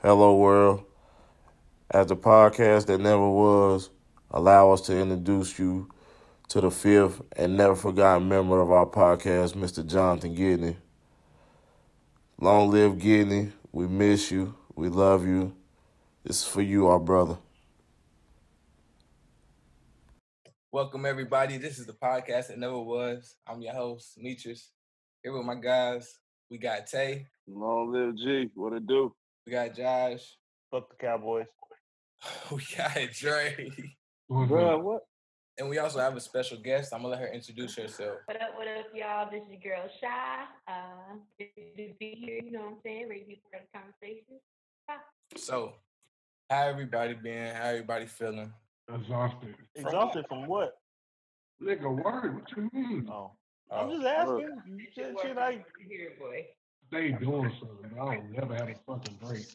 Hello World. As the podcast that never was, allow us to introduce you to the fifth and never forgotten member of our podcast, Mr. Jonathan Gidney. Long live Gidney. We miss you. We love you. This is for you, our brother. Welcome everybody. This is the podcast that never was. I'm your host, Demetrius. Here with my guys. We got Tay. Long live G. What it do? We got Josh. Fuck the Cowboys. We got Dre. Bro, what? And we also have a special guest. I'm gonna let her introduce herself. What up, what up, y'all? This is your girl Shai. Uh, good to be here, you know what I'm saying? Ready to be the conversation. So, how everybody been? How everybody feeling? Exhausted. Exhausted from what? Nigga, word. What you mean? Oh, Oh, I'm just asking. You This said is shit like here, boy. They doing something. I don't never have a fucking break.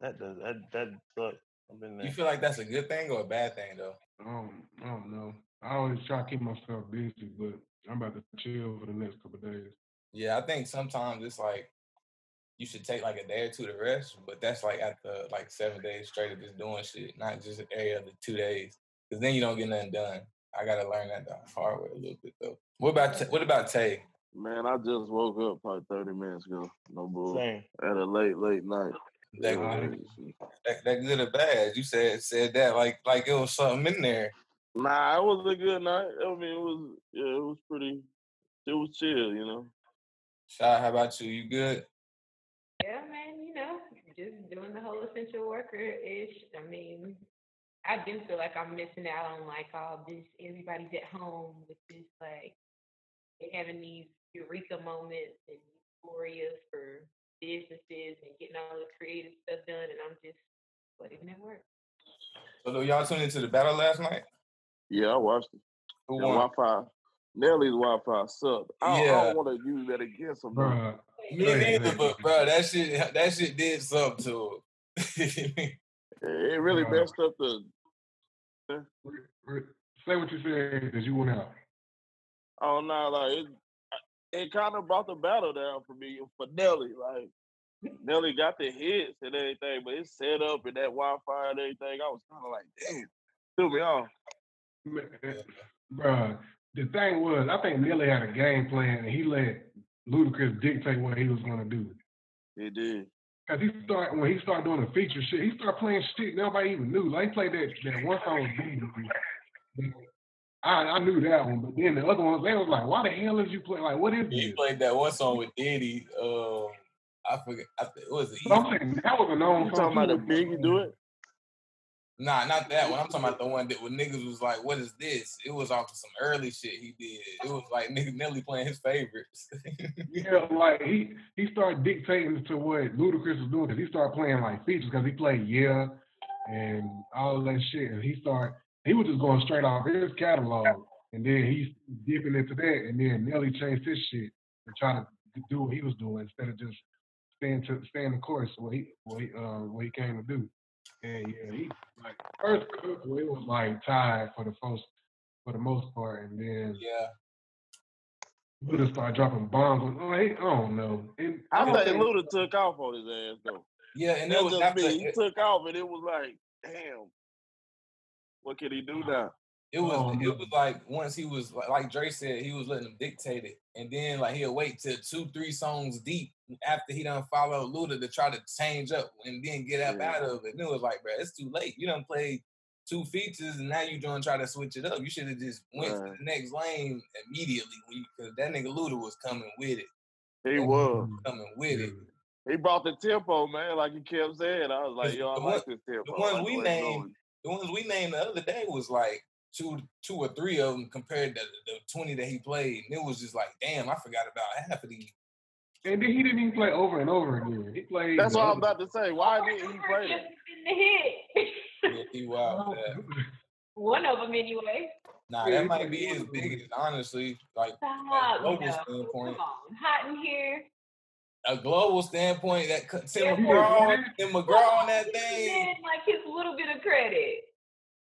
that. Does that that sucks. I've been there. you feel like that's a good thing or a bad thing though? I don't, I don't know. I always try to keep myself busy, but I'm about to chill for the next couple of days. Yeah, I think sometimes it's like you should take like a day or two to rest, but that's like after like seven days straight of just doing shit, not just every other two days. Because then you don't get nothing done. I gotta learn that the hard way a little bit though. What about what about Tay? Man, I just woke up probably 30 minutes ago. No bull. Same. At a late, late night. That, Nah, Yeah, that, that good or bad? You said said that like like it was something in there. Nah, it was a good night. I mean, it was, yeah, it was pretty, it was chill, you know? Shai, how about you? You good? Yeah, man, you know, just doing the whole essential worker ish. I mean, I do feel like I'm missing out on like all this. Everybody's at home with this, like, they having these eureka moments and euphoria for businesses and getting all the creative stuff done, and I'm just letting it work. So do y'all tuned into the battle last night? Yeah, I watched it. Who The won? Wi-Fi, Nelly's Wi-Fi sucked. I, I don't want to use that against him. bro. Bruh, Me neither, but bro, that shit that shit did something to him. It it really Bruh. messed up the, re- re- say what you said because you went out. oh no, like, it, it kind of brought the battle down for me, for Nelly. Like, Nelly got the hits and everything, but it's set up and that Wi-Fi and everything. I was kind of like, damn, threw me off. Bruh, the thing was, I think Nelly had a game plan and he let Ludacris dictate what he was going to do. He did. Cause he start when he started doing the feature shit, he started playing shit nobody even knew. Like he played that that one song. I I knew that one, but then the other ones they was like, why the hell is you playing? Like, what is he this? played that one song with Diddy. Um, I forget. I think it was the But I'm saying that was a known You song. talking about the too. Biggie do it? Nah, not that one. I'm talking about the one that when niggas was like, "What is this?" It was off of some early shit he did. It was like nigga Nelly playing his favorites. Yeah, like he he started dictating to what Ludacris was doing because he started playing like features because he played Yeah and all that shit, and he started he was just going straight off his catalog, and then he's dipping into that, and then Nelly changed his shit and trying to do what he was doing instead of just staying to staying the course what he what he uh what he came to do. And yeah, he like first couple it was like tied for the first for the most part, and then yeah, Luda started dropping bombs. On, oh, he, I don't know. And I don't think Luda took off on his ass though. yeah, and it was just after me. He it, took off and it was like, damn, what could he do now? it was Oh, it was like once he was like, like Dre said, he was letting them dictate it, and then like he'll wait till two, three songs deep after he done followed Luda to try to change up and then get up Yeah. out of it. And it was like, bro, it's too late. You done played two features and now you doing try to switch it up. You should have just went to the next lane immediately because that nigga Luda was coming with it, He was. coming with it. He brought the tempo, man, like he kept saying. I was like, yo, I one- like this tempo. The I ones like we where named, going. The ones we named the other day was like two, two or three of them compared to the twenty that he played, and it was just like, damn, I forgot about half of these. And then he didn't even play over and over again. He played. That's what I'm about to say. Why didn't he play Just that? the hit. Yeah, he wild. Oh, yeah. One of them anyway. Nah, that might be his one of them. biggest, honestly. Like Stop, global no. standpoint. Come on, hot in here. A global standpoint, that Tim Yeah, McGraw, Tim McGraw on that thing, like his little bit of credit.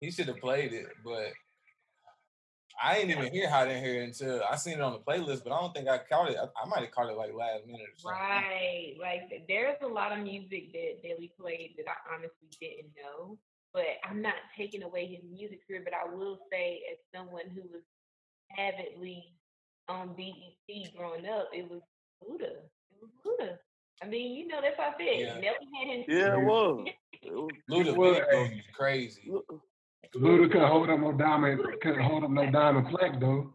he should have played it, but I ain't even hear Hot in Here until I seen it on the playlist, but I don't think I caught it. I, I might have caught it like last minute or something. Right. Like there's a lot of music that Daly played that I honestly didn't know. But I'm not taking away his music career, but I will say as someone who was avidly on BET growing up, it was Luda. It was Luda. I mean, you know, that's what I said. Yeah. Nelly had him. Yeah, it was. Luda Well, videos hey. was crazy. Luda couldn't hold up no diamond, couldn't hold up no diamond plaque though.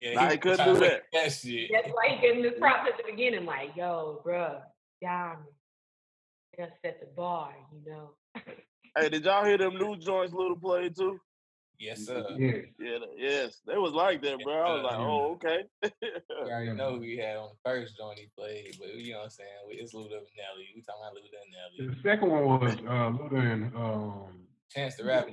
Yeah, Nah, he was couldn't do that. make That shit. That's why he gave him the props at the beginning, like, yo, bruh, diamond. Just set the bar, you know. Hey, did y'all hear them new joints Luda play too? Yes, sir. Yeah. Yeah, yes, they was like that, bro. I was like, Yeah. oh, okay. You already know who he had on the first joint he played, but you know what I'm saying? It's Luda and Nelly. We talking about Luda and Nelly. The second one was uh, Luda and um. Chance the Rapper.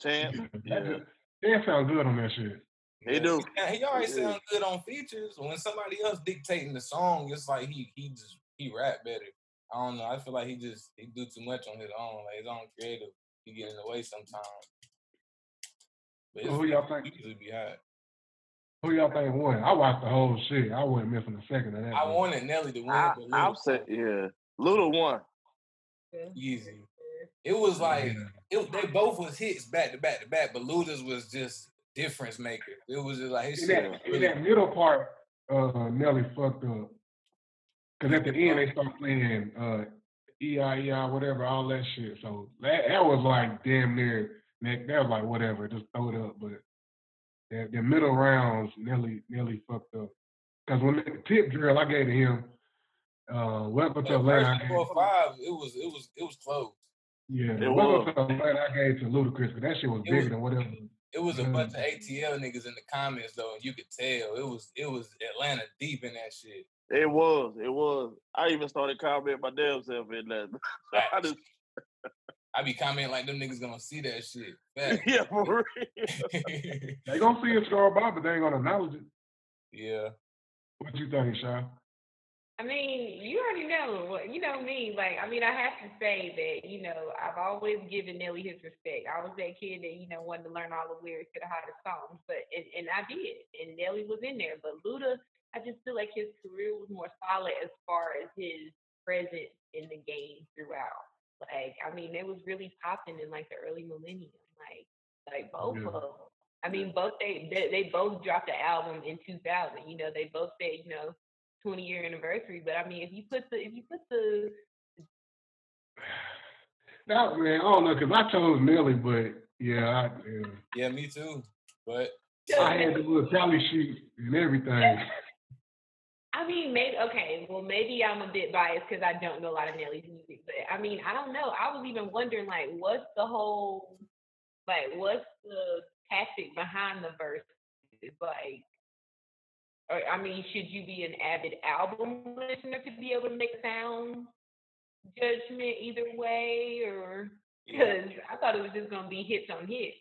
Chance, That, yeah, they sound good on that shit. he do. Yeah, he already Yeah. sound good on features. When somebody else dictating the song, it's like he he just he rap better. I don't know. I feel like he just he do too much on his own, like his own creative. He get in the way sometimes. But who y'all think? usually be hot. Who y'all think won? I watched the whole shit. I wasn't missing a second of that. I shit. wanted Nelly to win, I, but I'm Luda saying, yeah, Luda one. easy. It was like Yeah. it, they both was hits back to back to back, but Luda's was just difference maker. It was just like his In shit. that, was in that middle part, uh, Nelly fucked up. Cause at the end they start playing uh, EIEI, whatever, all that shit. So that that was like damn near. That, that was like whatever, just throw it up. But the, the middle rounds, nearly nearly fucked up. Cause when the tip drill I gave to him, uh, welcome to the Atlanta. First four or five, it was it was it was close. Yeah, It the welcome to Atlanta I gave to Ludacris, cause that shit was It bigger was- than whatever. It was a bunch of ATL niggas in the comments though, and you could tell it was it was Atlanta deep in that shit. It was, it was. I even started commenting my damn self in that. I just, I be commenting like them niggas gonna see that shit. Yeah, for real. They gonna see it scroll by, but they ain't gonna acknowledge it. yeah. What you think, Sean? I mean, you already know what you know me. Like, I mean, I have to say that you know I've always given Nelly his respect. I was that kid that you know wanted to learn all the lyrics to the hottest songs, but and, and I did, and Nelly was in there. But Luda, I just feel like his career was more solid as far as his presence in the game throughout. Like, I mean, it was really popping in like the early millennium. Like, like both Yeah. of them. I mean, both they, they they both dropped the album in 2000. You know, they both said you know 20 year anniversary. But I mean, if you put the if you put the That man, I don't know, cause I chose Nelly, but yeah, I, yeah. Yeah, me too. But I had the little tally sheet and everything. I mean, maybe okay. Well, maybe I'm a bit biased because I don't know a lot of Nelly's music. But I mean, I don't know. I was even wondering like, what's the whole like, what's the tactic behind the verse? Like, or, I mean, should you be an avid album listener to be able to make sound judgment either way, or yeah. because I thought it was just gonna be hits on hits.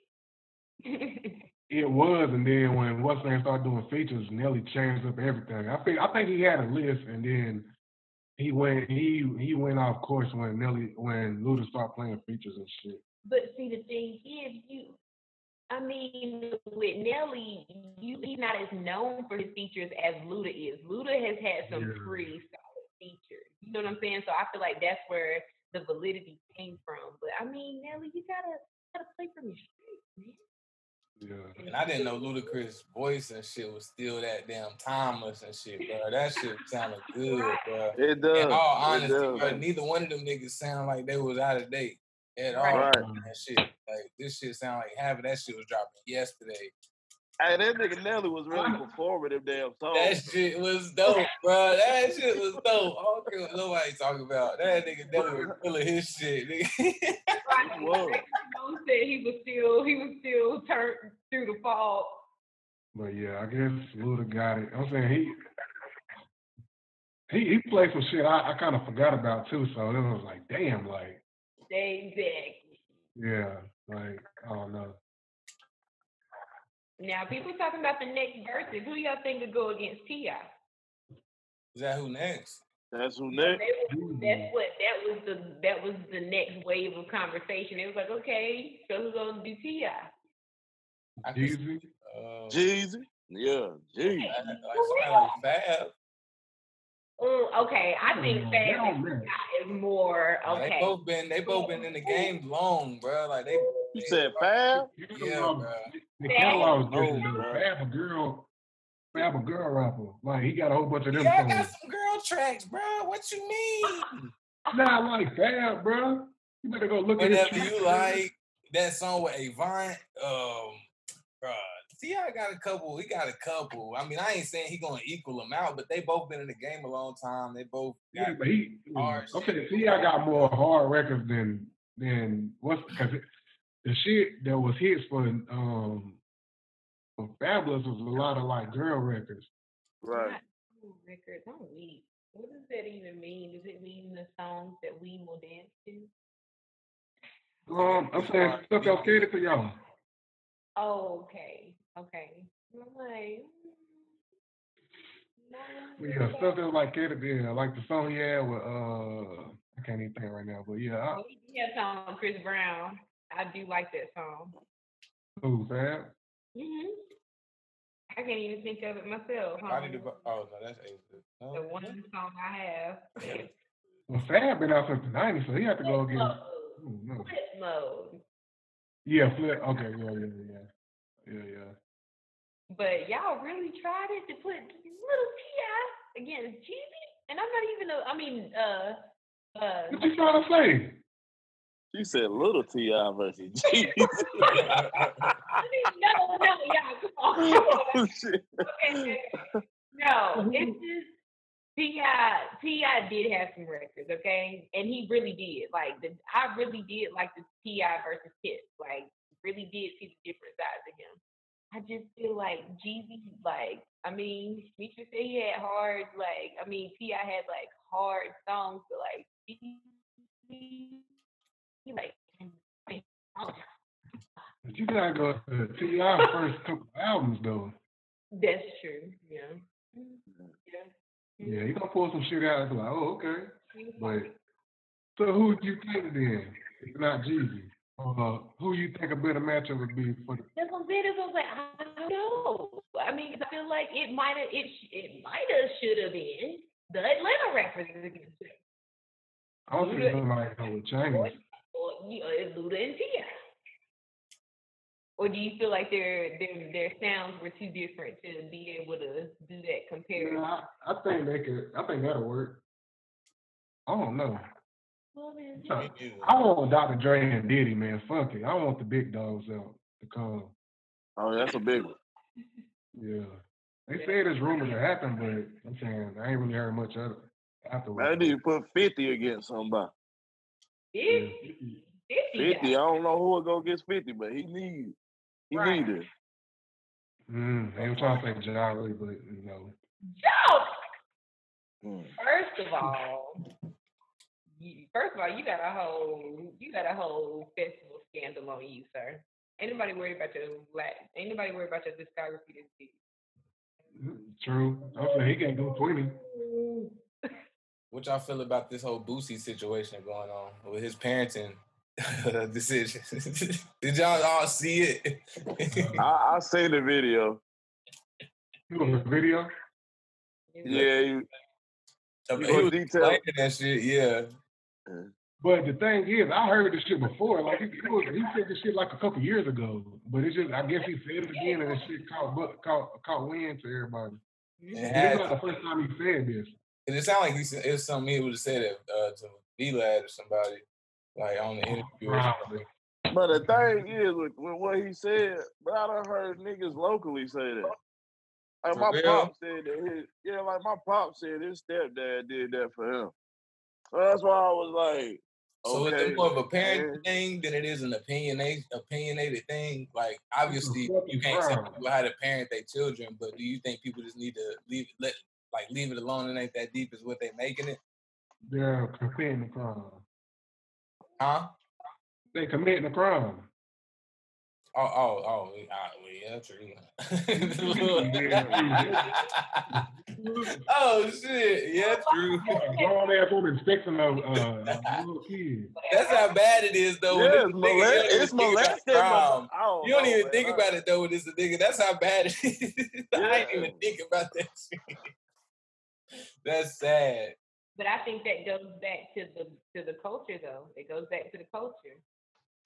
It was, and then when what's name started doing features, Nelly changed up everything. I think I think he had a list, and then he went he he went off course when Nelly when Luda started playing features and shit. But see, the thing is, you, I mean, with Nelly, you he's not as known for his features as Luda is. Luda has had some Yeah. pretty solid features. You know what I'm saying? So I feel like that's where the validity came from. But I mean, Nelly, you gotta gotta play from your strengths, man. Yeah. And I didn't know Ludacris' voice and shit was still that damn timeless and shit, bro. That shit sounded good, bro. It does. In all honesty, does. bro, neither one of them niggas sound like they was out of date at all. Right. Right. That shit, like this shit sound like half of that shit was dropping yesterday. Hey, that nigga Nelly was really performing them damn songs. That shit was dope, bro. That shit was dope. I don't care what nobody talking about. That nigga Nelly was feeling his shit. nigga. Right. was. Said he was still he was still turned through the fall. But yeah, I guess Luda got it. I'm saying he he he played some shit I, I kind of forgot about too. So then I was like, damn, like Exactly. yeah, like I don't know. Now people talking about the next verses. Who y'all think would go against T.I.? Is that who next? That's who They next. was- That's what that was the that was the next wave of conversation. It was like, okay, so who's gonna do T.I.? I could, Jeezy, um, Jeezy. Yeah, Jeezy. Fab- like somebody like Fab. Mm, okay, I think Fab they and don't match. T.I. is more Nah, They both been they both been in the game long, bro. Like they. You they- said Fab? Yeah, Catalog- bro. The catalog is No, different. though. Fab a girl, Fab a girl rapper. Like he got a whole bunch of them Yeah, I got songs. some girl tracks, bro. What you mean? Nah, I like Fab, bro. You better go look at Whatever his you like. That song with Avant, um, bro. See, I got a couple. He got a couple. I mean, I ain't saying he gonna equal them out, but they both been in the game a long time. They both got Yeah, but he. hard Okay, see, I got more hard records than than what's because the shit that was hits for um for Fabolous was a lot of like girl records. Right. Records. I'm weak. What does that even mean? Does it mean the songs that we will dance to? Um, I'm saying stuff that was catered to y'all. Oh, okay. Okay. I'm like, mm, no, Yeah, stuff that was like catered to yeah, like the song he had with uh I can't even think right now, but yeah, I, we did song with Chris Brown. I do like that song. who Fab? hmm I can't even think of it myself. Body Huh? Divi- Oh no, that's Ace. No, The one song I have. Well, Fab been out since the '90s, so he had to go again. mode. Ooh, no. Flip mode. Yeah, flip. Okay, yeah, yeah, yeah, yeah, yeah. But y'all really tried it to put little T.I. against Jeezy, and I'm not even. A, I mean, uh, uh. What you trying to say? She said little T.I. versus Jeezy. I mean, no, no, y'all, come on, come on. oh, shit. Okay, no, it's just Ti. T.I. did have some records, okay, and he really did. Like the, I really did like the T.I. versus Hit. Like, really did see the different sides of him. I just feel like Jeezy, like, I mean, Misha said he had hard, like, I mean, T.I. had like hard songs, but like, Jeezy, he like, But you gotta go to T.I. first couple albums though. that's true, yeah, yeah. Yeah, he gonna pull some shit out be like, oh, okay. But like, so who do you think then? If not Jeezy. Uh, who you think a better matchup would be for the That's what I'm saying. I'm like. I don't know. I mean, I feel like it might have, it, it might have, should have been the Atlanta rappers against him, I don't think Luda. somebody go with you know, it's Luda and Tia. Or do you feel like their their their sounds were too different to be able to do that comparison? Yeah, I, I think they could I think that'll work. I don't know. Well, then, Uh, Me. I want Dr. Dre and Diddy, man. Fuck it. I want the big dogs out to come. Oh, that's a big one. Yeah. They say this rumor to happen, but I'm saying I ain't really heard much of it Man, afterwards. I need to put 50 against somebody. Yeah. 50, 50, I don't know who will go against 50, but he needs he Right. need it. Mm, they were trying to say Ja Rule, but you know. Joke. Hmm. First of all, you, first of all, you got a whole you got a whole festival scandal on you, sir. Anybody nobody worried about your black. Anybody nobody worried about your discography this week. mm, True. I'm saying he can't do 20. What y'all feel about this whole Boosie situation going on with his parenting decision? Did y'all all see it? I, I seen the video. You on the video? Yeah, he, I mean, He he was was detailed. that shit. Yeah, But the thing is, I heard this shit before. Like he, he, was, he said this shit like a couple years ago. But it's just, I guess he said it again, and this shit caught bu- caught caught wind to everybody. it, it's not the first time he said this. and it sounded like he said, it was something he would have said it, uh, to Vlad or somebody, like on the interview. Or but the thing is with, with what he said, but I done heard niggas locally say that. Like For my real? pop said that his yeah, like my pop said his stepdad did that for him. So that's why I was like, So okay, it's more of a parent man. thing than it is an opinionated opinionated thing. Like obviously fucking you can't tell people how to parent their children, but do you think people just need to leave let like leave it alone and ain't that deep is what they making it? They're committing the crime. Huh? They committing a crime. Oh, oh, oh, well, yeah, true. oh shit, yeah, true. Grown ass woman sexing a uh, little kid. That's how bad it is, though. Yeah, it's this you don't even molest- it's about the molesting, but crime. I don't You don't even man. think about it though when it's a nigga. That's how bad it is. I didn't even think about that shit. That's sad. But I think that goes back to the to the culture, though. It goes back to the culture.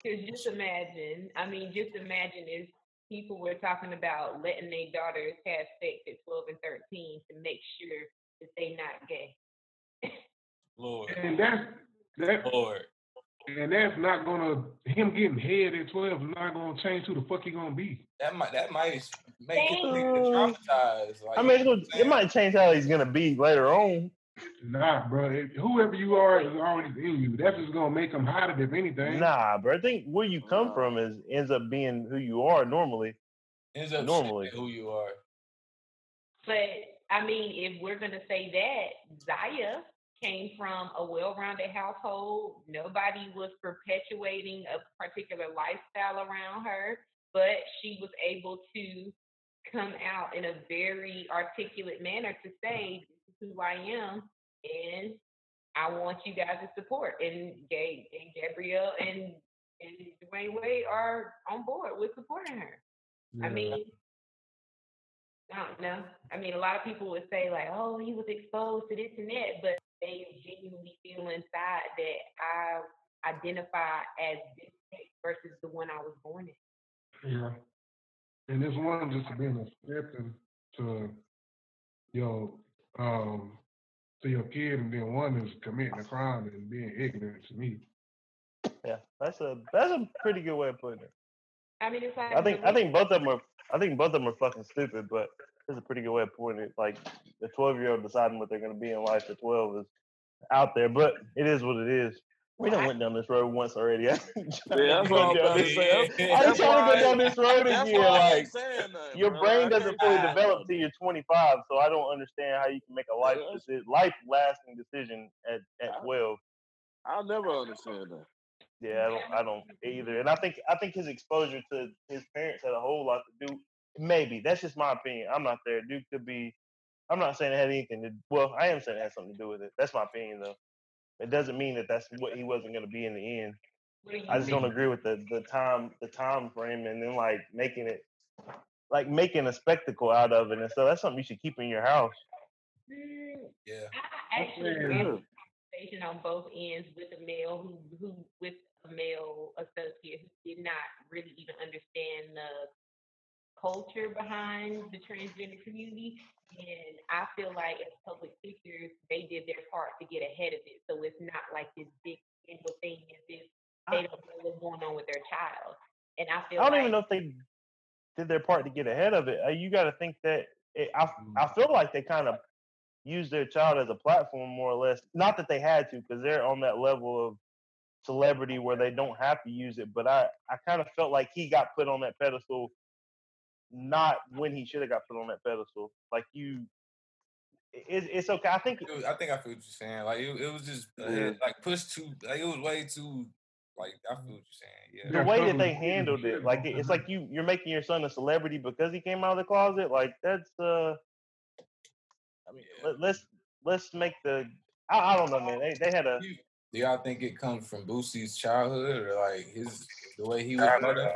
Because just imagine, I mean, just imagine if people were talking about letting their daughters have sex at 12 and 13 to make sure that they not gay. Lord, And that's that Lord. and that's not gonna him getting head at twelve is not gonna change who the fuck he gonna be. That might that might make it Thank traumatized. Like, I mean, it's you know what gonna, it might change how he's gonna be later on. Nah, bro. It, whoever you are is already in you. That's just gonna make them hide it if anything. Nah, bro. I think where you come Nah. from is ends up being who you are normally. Ends up normally. who you are. But I mean, if we're gonna say that, Zaya came from a well-rounded household. Nobody was perpetuating a particular lifestyle around her, but she was able to come out in a very articulate manner to say, "This is who I am," and I want you guys to support. And, Ga- and Gabrielle and and Dwyane Wade are on board with supporting her. I mean, I don't know. I mean, a lot of people would say like, "Oh, he was exposed to this and that," but they genuinely feel inside that I identify as this versus the one I was born in. Yeah. And it's one just being accepting to your um to your kid and then one is committing a crime and being ignorant to me. Yeah, that's a that's a pretty good way of putting it. I mean, it's like I think I think both of them are I think both of them are fucking stupid, but it's a pretty good way of putting it. Like the twelve year old deciding what they're gonna be in life at twelve is out there, but it is what it is. We done went down this road once already. I ain't trying to Yeah, that's go what I'm down this to road. say. I ain't trying to go down this road again. Like saying nothing. your bro. brain doesn't fully say develop nothing. till you're 25, so I don't understand how you can make a life Yeah. decision, life lasting decision at, at I- 12. I'll never understand that. Yeah, I don't, I don't either. And I think, I think his exposure to his parents had a whole lot to do. Maybe that's just my opinion. I'm not there. Duke could be. I'm not saying it had anything to. Well, I am saying it had something to do with it. That's my opinion, though. It doesn't mean that that's what he wasn't going to be in the end. Do I just don't agree with the the time the time frame and then like making it like making a spectacle out of it and so that's something you should keep in your house. Mm, Yeah. I actually saying- had a conversation on both ends with a male who, who with a male associate who did not really even understand the culture behind the transgender community. And I feel like as public figures, they did their part to get ahead of it. So it's not like this big scandal thing as if they don't know what's going on with their child. And I feel I don't like even know if they did their part to get ahead of it. Uh, You got to think that it, I I feel like they kind of used their child as a platform more or less. Not that they had to because they're on that level of celebrity where they don't have to use it. But I I kind of felt like he got put on that pedestal not when he should have got put on that pedestal. Like you, it, it's okay. I think was- I think I feel what you're saying. Like it, it was just uh, Yeah. like pushed too. Like it was way too. Like I feel what you're saying. Yeah. the way that they handled it, like it- it's like you you're making your son a celebrity because he came out of the closet. Like that's uh, I mean, Yeah. let, let's let's make the. I, I don't know, man. They they had a. You- Do y'all think it comes from Boosie's childhood or like his the way he was brought up?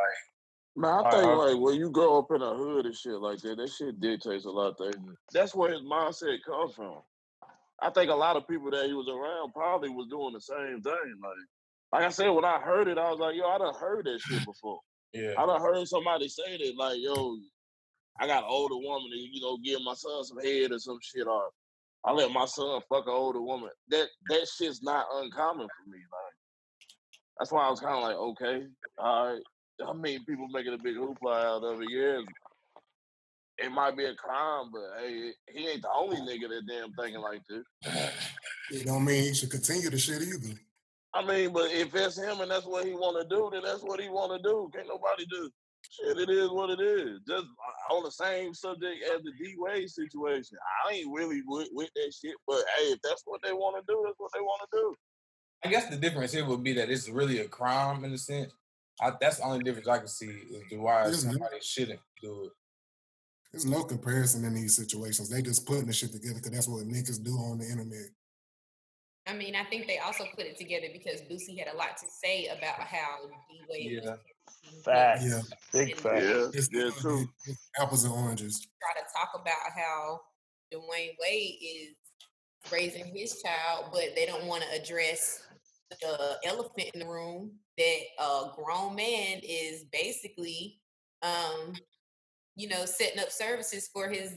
Man, I think like when you grow up in a hood and shit like that, that shit dictates a lot of things. That's where his mindset comes from. I think a lot of people that he was around probably was doing the same thing. Like, like I said, when I heard it, I was like, yo, I done heard that shit before. Yeah. I done heard somebody say that, like, yo, I got an older woman to, you know, give my son some head or some shit, or I let my son fuck an older woman. That that shit's not uncommon for me. Like, that's why I was kind of like, okay, all right. I mean, people making a big hoopla out of it. Yeah, it might be a crime, but hey, he ain't the only nigga that damn thinking like this. It don't mean he should continue the shit either. I mean, but if it's him and that's what he want to do, then that's what he want to do. Can't nobody do. Shit, it is what it is. Just uh, on the same subject as the D Wade situation. I ain't really with, with that shit, but hey, if that's what they want to do, that's what they want to do. I guess the difference here would be that it's really a crime in a sense. I, that's the only difference I can see is the why There's no- somebody shouldn't do it. There's no comparison in these situations. They just putting the shit together because that's what niggas do on the internet. I mean, I think they also put it together because Boosie had a lot to say about how D Wade Yeah. Fact. Yeah, Big fact. Yeah, it's, yeah, true. apples and oranges. try to talk about how Dwyane Wade is raising his child, but they don't want to address the elephant in the room that a grown man is basically, um, you know, setting up services for his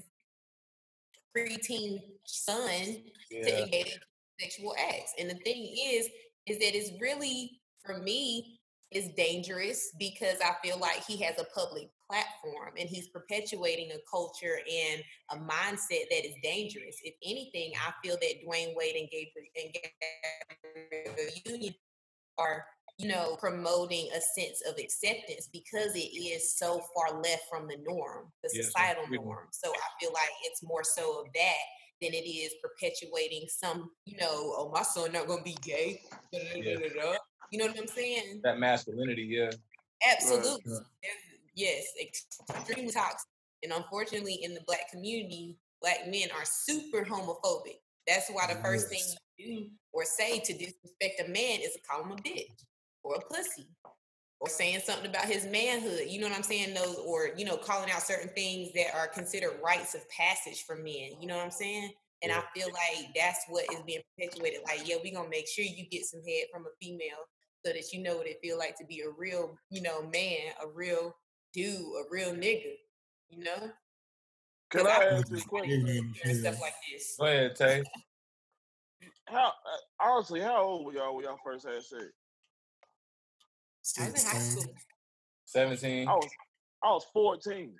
preteen son to engage in sexual acts. And the thing is, is that it's really for me is dangerous because I feel like he has a public platform and he's perpetuating a culture and a mindset that is dangerous. If anything, I feel that Dwyane Wade and Gabrielle, and Gabrielle Union are, you know, promoting a sense of acceptance because it is so far left from the norm, the Yes, societal norm. So I feel like it's more so of that than it is perpetuating some, you know, oh my son not gonna be gay. Yeah. You know what I'm saying? That masculinity, yeah. Absolutely. Yeah. Yes, extremely toxic. And unfortunately, in the black community, black men are super homophobic. That's why the first Yes. thing you do or say to disrespect a man is to call him a bitch or a pussy or saying something about his manhood. You know what I'm saying? Those or you know calling out certain things that are considered rites of passage for men. You know what I'm saying? And I feel like that's what is being perpetuated. Like, yeah, we're gonna make sure you get some head from a female so that you know what it feel like to be a real, you know, man, a real dude, a real nigga, you know? Can I I- ask you a question? And Yeah. stuff like this. Go ahead, Tay. How uh, honestly, how old were y'all when y'all first had sex? I was in high school. 17. I was I was 14.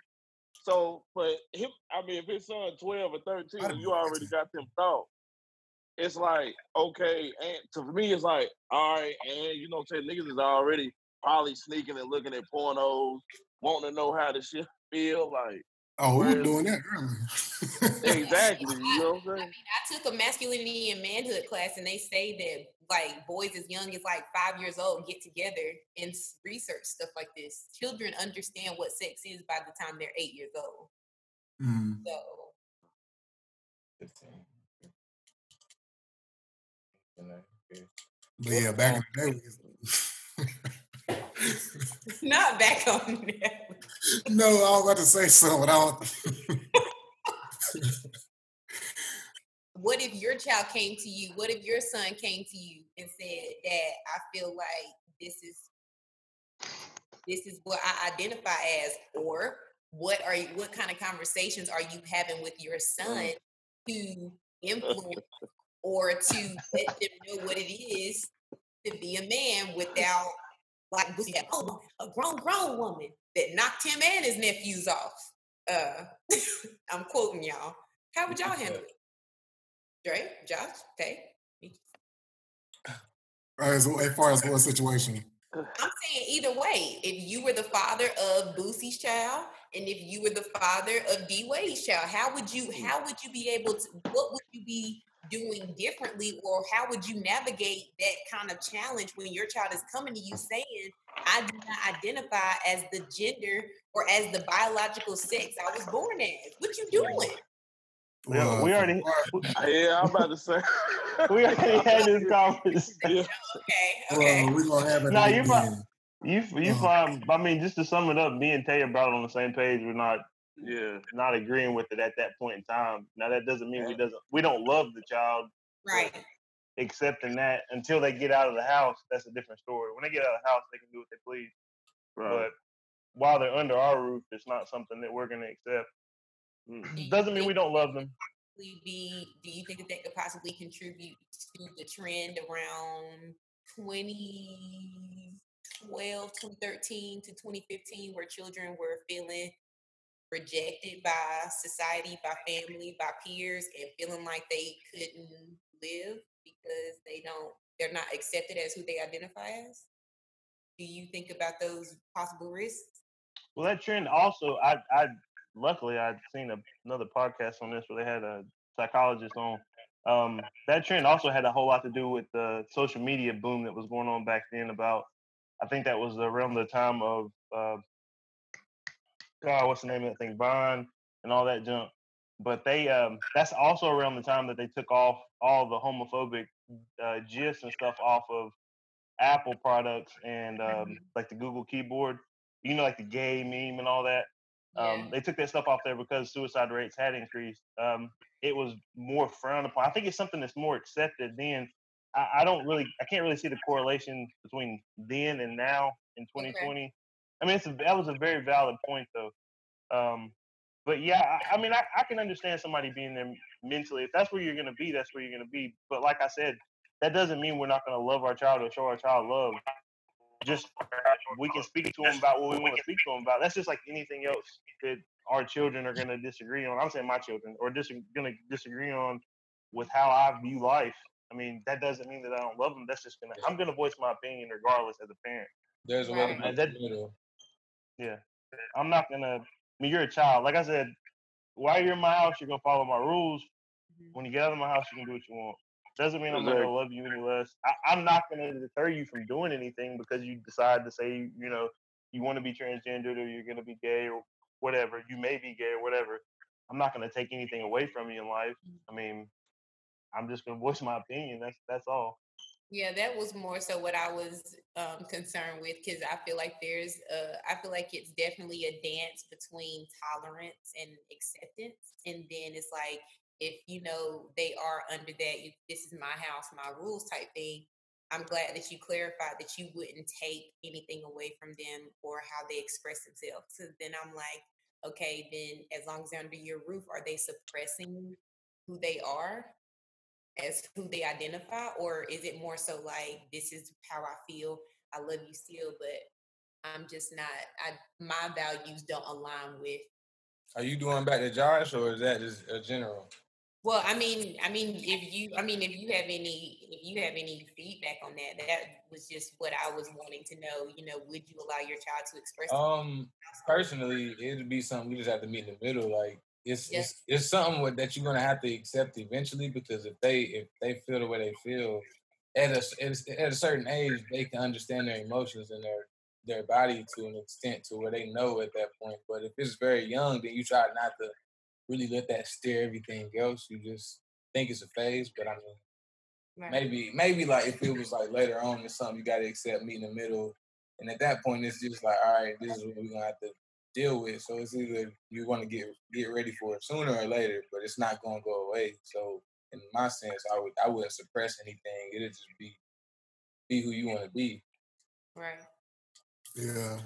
So but him, I mean, if his son 12 or 13, I'd and be you already got them thoughts, it's like, okay, and to me, it's like, all right, and you know what I'm saying, niggas is already probably sneaking and looking at pornos, wanting to know how the shit feel like. Oh, we were doing that earlier. Exactly, you know what I'm I saying? mean, I took a masculinity and manhood class, and they say that like boys as young as like five years old get together and research stuff like this. Children understand what sex is by the time they're eight years old. Mm. So 15. You know, okay. But yeah, back in the day, we used- not back on that. no, I was about to say something. but I don't. what if your child came to you? What if your son came to you and said, "Dad, I feel like this is this is what I identify as," or what are you? What kind of conversations are you having with your son mm. to influence or to let them know what it is to be a man without like we have oh, a grown grown woman that knocked him and his nephews off. Uh, I'm quoting y'all. How would y'all handle it? Dre, Josh, Tay. As, as far as what situation? I'm saying either way. If you were the father of Boosie's child, and if you were the father of D Wade's child, how would you how would you be able to what would you be doing differently or how would you navigate that kind of challenge when your child is coming to you saying, I do not identify as the gender or as the biological sex I was born as? What you doing? Yeah, we already- Yeah, I'm about to say. We already had this conversation. Yeah. Okay, okay. Well, we gonna have it. Nah, you the. You you Uh-huh. find I mean just to sum it up, me and Tay about on the same page. We're not Yeah. not agreeing with it at that point in time. Now that doesn't mean we doesn't we don't love the child. Right. Accepting that until they get out of the house, that's a different story. When they get out of the house, they can do what they please. Right. But while they're under our roof, it's not something that we're going to accept. Mm. Do Doesn't mean we don't love them. be do you think that that could possibly contribute to the trend around 2012 2013 to 2015 where children were feeling rejected by society by family by peers and feeling like they couldn't live because they don't they're not accepted as who they identify as do you think about those possible risks Well, that trend also, I, I luckily I'd seen a, another podcast on this where they had a psychologist on. Um, that trend also had a whole lot to do with the social media boom that was going on back then about I think that was around the time of uh, God, what's the name of that thing, Vine and all that junk. But they um, that's also around the time that they took off all the homophobic uh, gifs and stuff off of Apple products and um, like the Google keyboard. You know, like the gay meme and all that. Um, Yeah. They took that stuff off there because suicide rates had increased. Um, it was more frowned upon. I think it's something that's more accepted then. I, I don't really, I can't really see the correlation between then and now in 2020. I mean, it's a, that was a very valid point though. Um, but yeah, I, I mean, I, I can understand somebody being there mentally. If that's where you're going to be, that's where you're going to be. But like I said, that doesn't mean we're not going to love our child or show our child love. Just we can speak to them about what we want to speak to them about. That's just like anything else that our children are going to disagree on. I'm saying my children or dis- going to disagree on with how I view life. I mean, that doesn't mean that I don't love them. That's just gonna. I'm gonna voice my opinion regardless as a parent. There's a way to Right. go And that- middle. Yeah, I'm not gonna. I mean, you're a child. Like I said, while you're in my house, you're gonna follow my rules. Mhm. When you get out of my house, you can do what you want. Doesn't mean I'm not gonna love you any less. I, I'm not gonna deter you from doing anything because you decide to say, you know, you want to be transgendered or you're gonna be gay or whatever. You may be gay or whatever. I'm not gonna take anything away from you in life. I mean, I'm just gonna voice my opinion. That's that's all. Yeah, that was more so what I was um, concerned with because I feel like there's, uh, I feel like it's definitely a dance between tolerance and acceptance, and then it's like if you know they are under that, you, this is my house, my rules type thing. I'm glad that you clarified that you wouldn't take anything away from them or how they express themselves. So then I'm like, okay, then as long as they're under your roof, are they suppressing who they are as who they identify, or is it more so like this is how I feel, I love you still, but I'm just not. I my values don't align with. Are you doing back to Josh or is that just a general? Well, I mean, I mean, if you, I mean, if you have any, if you have any feedback on that, that was just what I was wanting to know. You know, would you allow your child to express? Um, personally, it'd be something we just have to meet in the middle. Like it's Yes. it's, it's something with, that you're gonna have to accept eventually because if they if they feel the way they feel at a at a, certain age, they can understand their emotions and their their body to an extent to where they know at that point. But if it's very young, then you try not to really let that steer everything else. You just think it's a phase. But I mean, Right. maybe maybe like if it was like later on it's something you got to accept me in the middle and at that point it's just like all right this is what we're gonna have to deal with so it's either you want to get get ready for it sooner or later but it's not gonna go away so in my sense i would i wouldn't suppress anything it'd just be be who you want to be Right. Yeah.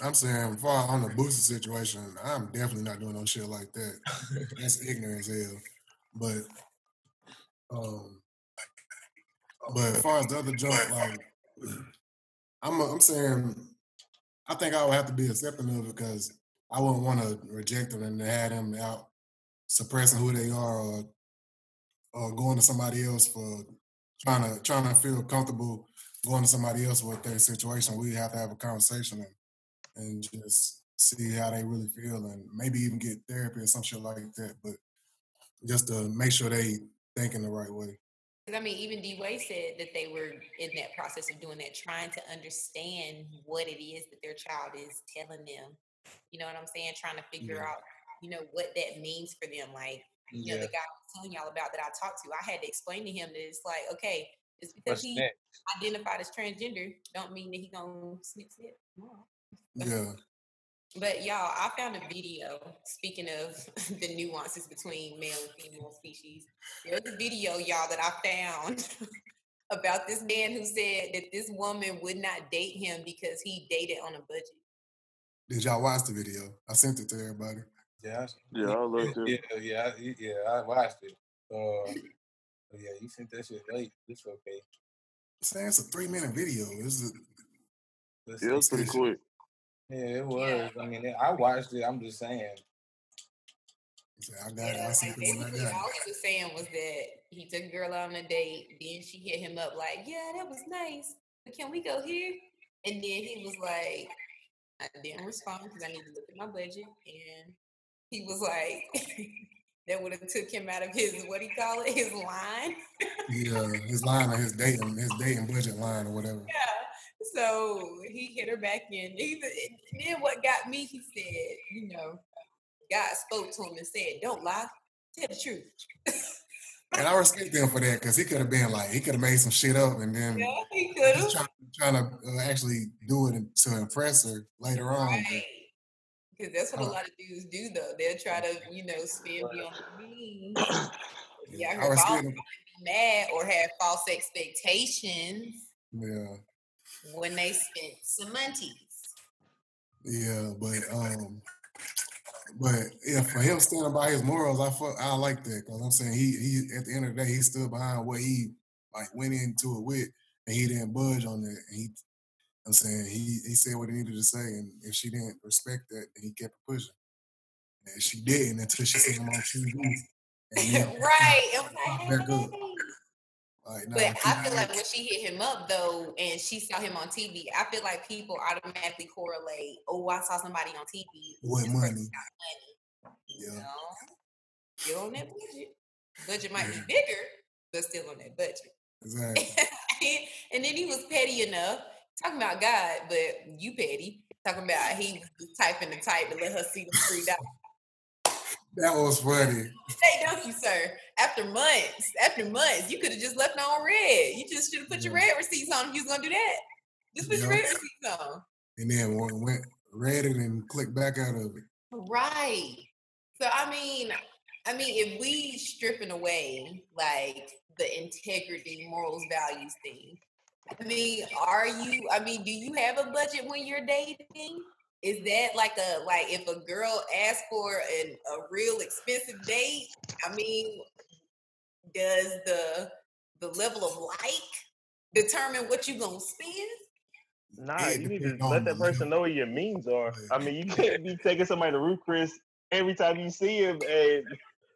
I'm saying, far on the Boosie situation, I'm definitely not doing no shit like that. That's ignorant as hell. But, um, but as far as the other junk, like, I'm, I'm saying, I think I would have to be accepting of it because I wouldn't want to reject them and have them out suppressing who they are or, or going to somebody else for trying to trying to feel comfortable going to somebody else with their situation. We have to have a conversation and, and just see how they really feel and maybe even get therapy or some shit like that. But just to make sure they thinking the right way. 'Cause, I mean, even D Wade said that they were in that process of doing that, trying to understand what it is that their child is telling them. You know what I'm saying? Trying to figure Yeah. out, you know, what that means for them. Like, you know, the guy I was telling y'all about that I talked to, I had to explain to him that it's like, okay, just because what's he next identified as transgender, don't mean that he gonna snip snip. No. Yeah. But y'all, I found a video. Speaking of the nuances between male and female species, there's a video, y'all, that I found about this man who said that this woman would not date him because he dated on a budget. Did y'all watch the video? I sent it to everybody. yeah I s- Yeah, I looked yeah at yeah I, yeah i watched it uh yeah you sent that shit late it's okay saying it's a three minute video. This is Let's Yeah, it's pretty quick. Yeah, it was. I mean, it- I watched it. I'm just saying. I got it. I Yeah, sent like it when I got all he was saying was that he took a girl out on a date, then she hit him up like, "Yeah, that was nice, but can we go here?" And then he was like, "I didn't respond because I need to look at my budget," and he was like, "That would have took him out of his what do you call it, his line." Yeah, his line or his dating his dating budget line or whatever. Yeah. So he hit her back in. Then, what got me? He said, you know, God spoke to him and said, "Don't lie, tell the truth." And I respect him for that because he could have been like he could have made some shit up and then Yeah, he could have. trying, trying to uh, actually do it to impress her later on. Right. Because that's what a Oh. lot of dudes do, though. They'll try to, you know, spin beyond the means. Yeah, I I respect him. be mad or have false expectations Yeah, when they spent some money. yeah, but um, but yeah, for him standing by his morals, I fuck, I like that because I'm saying he he at the end of the day he stood behind what he like went into it with, and he didn't budge on it. And he, I'm saying he he said what he needed to say, and if she didn't respect that, then he kept pushing. And she didn't until she seen him on TV. And then right. Like, hey. But I feel like when she hit him up though, and she saw him on TV, I feel like people automatically correlate. Oh, I saw somebody on TV. With money. money. Yeah. No, still on that budget. Budget might be bigger, but still on that budget. exactly. and then he was petty enough, talking about God, but you petty, talking about he was just typing the type to let her see the three dollars. That was funny. Hey, don't you, sir? After months, after months, you could have just left on red. You just should have put your red receipts on if you was gonna do that. Just put your red receipts on. And then went, it and clicked back out of it. Right. So I mean, I mean, if we stripping away like the integrity, morals, values thing, I mean, are you? I mean, do you have a budget when you're dating? Is that like a like if a girl asks for an, a real expensive date? I mean, does the the level of like determine what you gonna spend? Nah, It you need to let that person know what your means are. I mean, you can't be taking somebody to Ruth's Chris every time you see him, and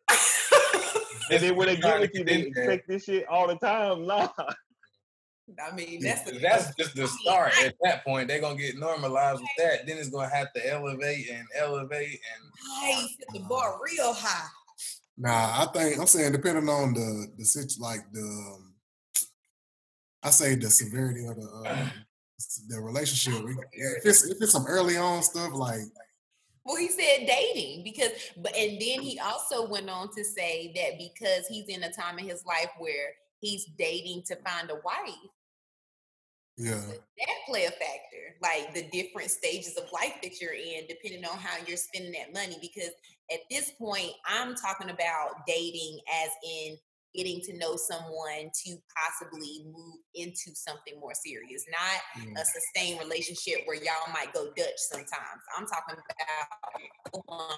and then when they get with you, they expect this shit all the time. Nah, I mean, that's the That's just the start. At that point, they're gonna get normalized with that. Then it's gonna have to elevate and elevate and Right, set the bar real high. Nah, I think I'm saying depending on the the situ like the um, I say the severity of the s- the relationship. If it's if it's some early on stuff like Well, he said dating because, but and then he also went on to say that because he's in a time in his life where he's dating to find a wife, yeah, that play a factor. Like the different stages of life that you're in, depending on how you're spending that money. Because at this point, I'm talking about dating as in getting to know someone to possibly move into something more serious, not yeah. a mm. sustained relationship where y'all might go Dutch sometimes. I'm talking about full-on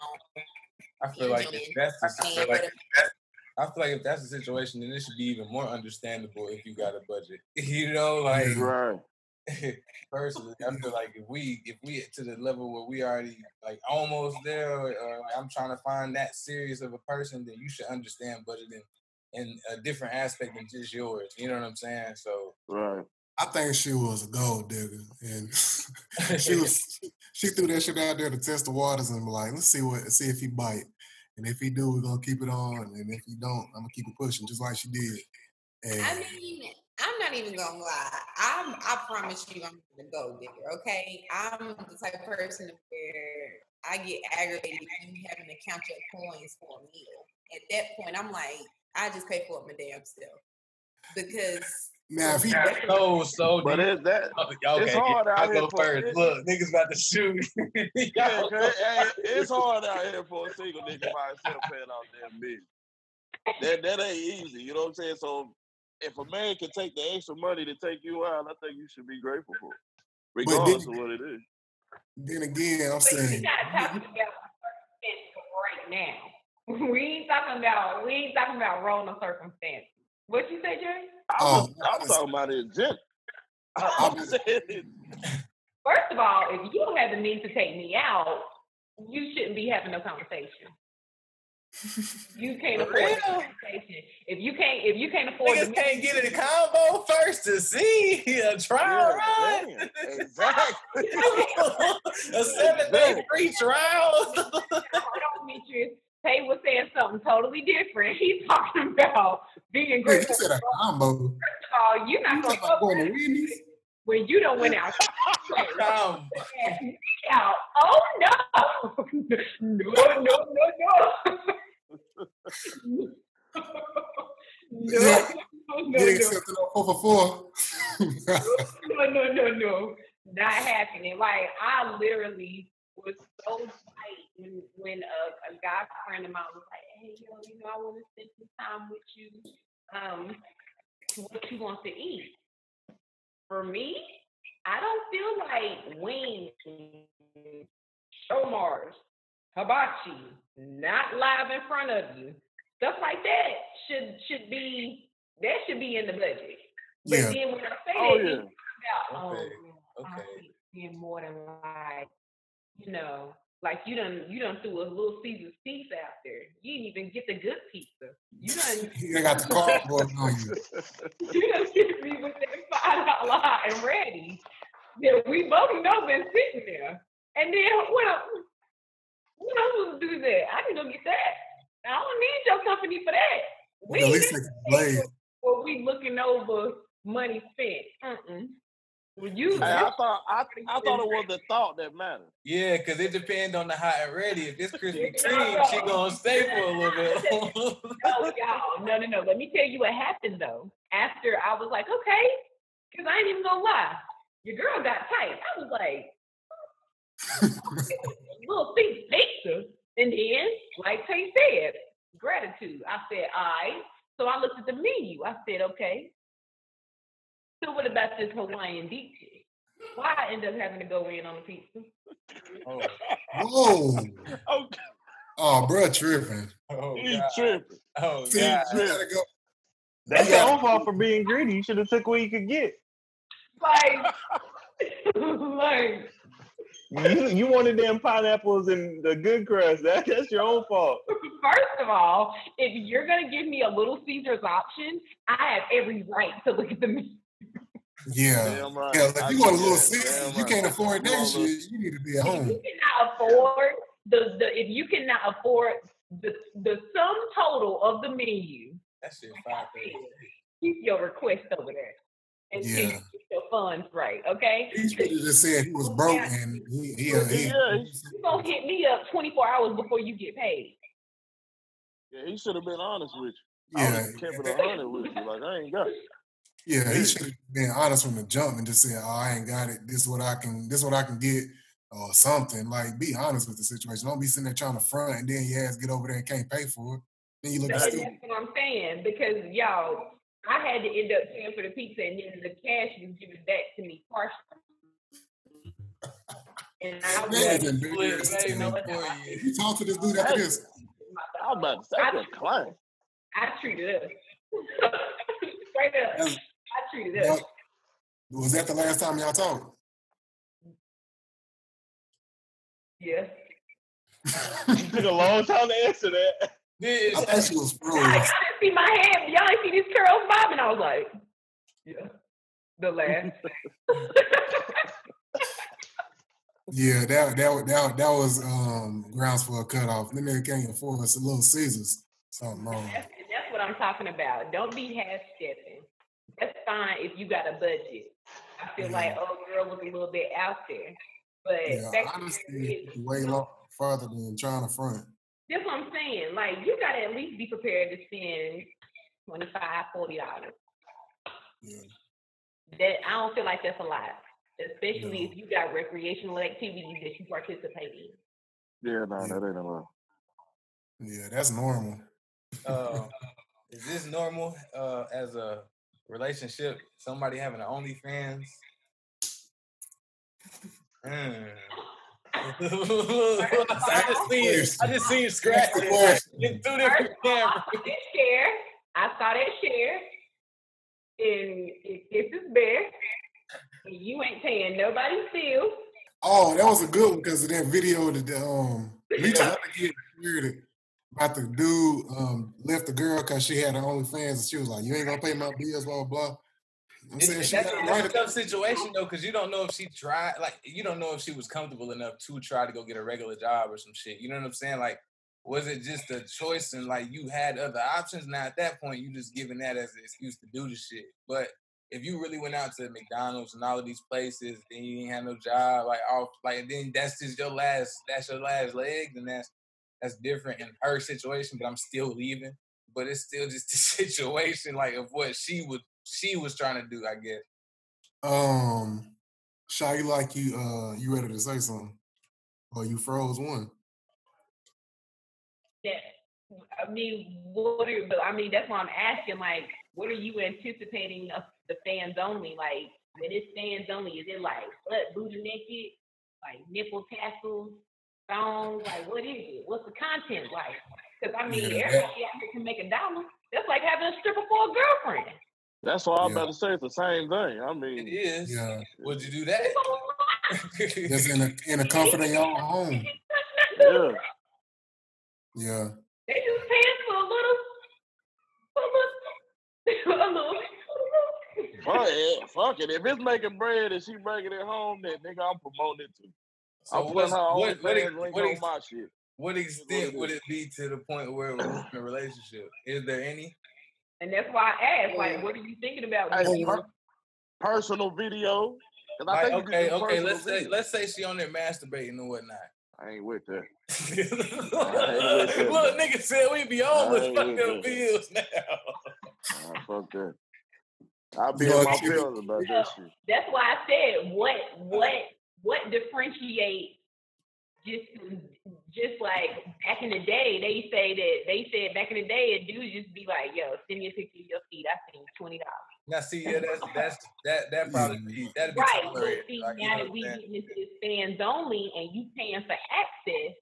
I feel like that's the, I feel like I feel like if that's the situation, then it should be even more understandable if you got a budget. You know, like mm-hmm. Right. personally, I feel like if we if we to the level where we already like almost there, or, or like I'm trying to find that serious of a person, then you should understand budgeting in a different aspect than just yours. You know what I'm saying? So Right. I think she was a gold digger, and she was she threw that shit out there to test the waters and be like, let's see what see if he bite, and if he do, we're gonna keep it on, and if he don't, I'm gonna keep it pushing, just like she did. And I mean, I'm not even gonna lie. I'm I promise you I'm the gold digger, okay? I'm the type of person where I get aggravated you having to count your coins for a meal. At that point, I'm like, I just pay for it my damn self. Because now if he so so But deep. it's that. Okay, it's hard out I here go for- first. it- Look, niggas about to shoot. Yeah, it- hey, it's hard out here for a single nigga by himself paying out damn million. That that ain't easy. You know what I'm saying? So if a man can take the extra money to take you out, I think you should be grateful for it, regardless you- of what it is. then again, I'm But you're saying not about right now. We ain't talking about we ain't talking about rolling circumstances. What you say, Jay? I'm, Oh, I'm talking about it in general. I'm- I'm saying. First of all, if you have the need to take me out, you shouldn't be having no conversation. You can't For afford the real? conversation. If you can't, if you can't afford, Niggas the can't get in a combo first to see a trial Yeah, run. damn, exactly. a seven day free trial. Hold on, Demetrius. Tay was saying something totally different. He's talking about being wait, grateful. you said a combo. First of all, you're not talking gonna going to Wendy's? when you don't went out. Out. Oh no. No, no, no, no. no, Yeah. no, You no, accepting no four for four. no, no, no, no, not happening. Like I literally was so tight when when a, a guy friend of mine was like, "Hey, yo, you know, I want to spend some time with you. Um, what you want to eat?" For me, I don't feel like wings, shomars, hibachi, not live in front of you. Stuff like that should should be that should be in the budget. But Yeah. then when I say Oh that, yeah. you out, oh, Okay, I okay. more than like, you know, like you done you done threw a Little Caesars pizza out there. You didn't even get the good pizza. You done You got the cardboard on you. you done hit me with that five dollar hot and ready that we both know been sitting there. And then what else? What else was to do that? I can go get that. I don't need your company for that. We At least they can blade. where we looking over money spent. Mm-mm. Well, you, Hey, I thought I, I thought it was the thought that mattered. yeah, because it depends on the hot and ready. If it's Krispy No, Kreme, she gonna stay for a little bit. no, y'all, no, no, no. Let me tell you what happened though. After I was like, okay, because I ain't even gonna lie, your girl got tight. I was like, little thing pizza, and then, like Tay said, gratitude. I said, all right. So I looked at the menu. I said, okay. So what about this Hawaiian deep dish? Why I end up having to go in on the pizza? oh, Whoa. Okay, Oh, oh bro, tripping. oh, he God. tripping. Oh, See, God. you go. That's your own fault for being greedy. You should have took what you could get. Like, like, You you wanted them pineapples and the good crust. That that's your own fault. First of all, if you're gonna give me a Little Caesars option, I have every right to look at the menu. Yeah. Damn right. Yeah, if you want a little that. You can't afford You that want little- shit. You need to be at home. If home. you cannot afford the, the if you cannot afford the the sum total of the menu, That shit five days. keep your request over there until you Yeah. get your funds right. Okay, He should have just said he was broke and he he, uh, he Yeah, you gonna hit me up 24 hours before you get paid. Yeah, he should have been honest with you. Yeah have kept it a hundred with you. Like I ain't got it. Yeah he should have been honest from the jump and just said, "Oh, I ain't got it. This is what I can. This is what I can get." Or something like be honest with the situation. Don't be sitting there trying to front and then your ass get over there and can't pay for it. Then you look That's, stupid. that's what I'm saying because y'all, I had to end up paying for the pizza and then the cash was given back to me partially. And I was like, is Split embarrassing. you. You talk to this dude after this. I was about to say I- that. I treated us. Straight up. That's- I treated us. That- was that the last time y'all talked? Yeah. It took a long time to answer that. This- I thought she was Y'all, froze. y'all didn't see my head. Y'all didn't see these curls bobbing. I was like, yeah. The last. Yeah, that that that that was um grounds for a cutoff. Then they can't afford us a Little Caesars. Something wrong. That's, that's what I'm talking about. Don't be half stepping. That's fine if you got a budget. I feel like Yeah. oh girl was a little bit out there. But Yeah, honestly, to honesty it, is way lo- farther than trying to front. that's what I'm saying. Like you gotta at least be prepared to spend 25 dollars. Yeah. That I don't feel like that's a lot. Especially No. if you got recreational activities that you participate in. Yeah, no, that ain't a lot. Yeah, that's normal. uh, is this normal uh, as a relationship? Somebody having an OnlyFans? Mm. I just see it. I just see you scratching it question. in two First different of I saw that share. I saw that share. And it, this is best. You ain't paying nobody still. Oh, that was a good one because of that video that um Lisa other kid shared it about the dude um left the girl because she had her OnlyFans and she was like, "You ain't gonna pay my bills, blah blah blah." I'm saying that's, she it that's a tough situation though, because you don't know if she tried, like, you don't know if she was comfortable enough to try to go get a regular job or some shit. You know what I'm saying? Like, was it just a choice and like you had other options? Now at that point, you just giving that as an excuse to do the shit. But if you really went out to McDonald's and all of these places, then you didn't have no job, like off, like then that's just your last, that's your last leg, then that's that's different in her situation. But I'm still leaving. But it's still just the situation, like of what she was she was trying to do, I guess. Um, Shai, you like you uh you ready to say something? Or you froze one? Yeah. I mean, what are but I mean that's why I'm asking like, what are you anticipating of the fans only? Like when it's fans only, is it like butt booty naked, like nipple tassels, thongs? Like what is it? What's the content like? Because I mean, Yeah, everybody out here can make a dollar. That's like having a stripper for a girlfriend. That's why I'm Yeah. about to say it's the same thing. I mean, is. Yeah. Would you do that? It's. Just in the in the comfort of your own home. yeah. Yeah. They just paying for a little, for a little, a little. Fuck it. Fuck it. If it's making bread and she bringing it home, then nigga, I'm promoting it too. So I'm putting her what, what, OnlyFans ex- link what, on ex- my shit. what extent would it be to the point where it was in a relationship? Is there any? And that's why I asked, like, what are you thinking about? Hey, per- personal video. I Like, think okay, do okay. Let's say let's say she on there masturbating and whatnot. I ain't with that. Look, nigga said we be on homeless. ain't Fuck with them that. bills now. Nah, fuck that. I'll be on my Chief- feelings about Yeah. that shit. That's why I said what what what differentiates just just like back in the day they say that they said back in the day a dude just be like yo send me a picture of your feet I send you twenty dollars Now, see, yeah, that's that's that that probably be that'd be right but tolerated. see Like, you now know that we I'm getting into this fans only and you paying for access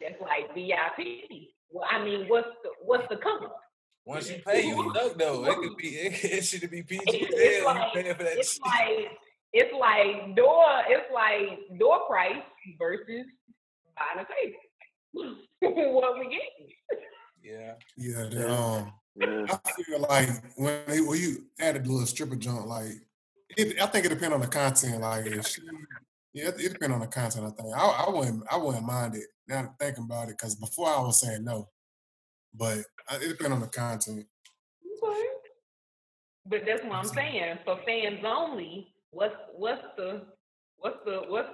that's like VIP well I mean what's the what's the come up Once you pay, you stuck though. It could be it, it should be PG. It's- it's like- you paying for that it's shit. like it's like door it's like door price versus buying a table. what we getting? yeah. Yeah. The, Yeah. um Yeah. I feel like when they, when you added a little stripper junk, like it, I think it depends on the content. Like if she, yeah, it, it depends on the content. I think I, I wouldn't I wouldn't mind it now I'm thinking about it because before I was saying no, but I- it depends on the content. Okay. But that's what I'm saying. For fans only, what's what's the what's the what's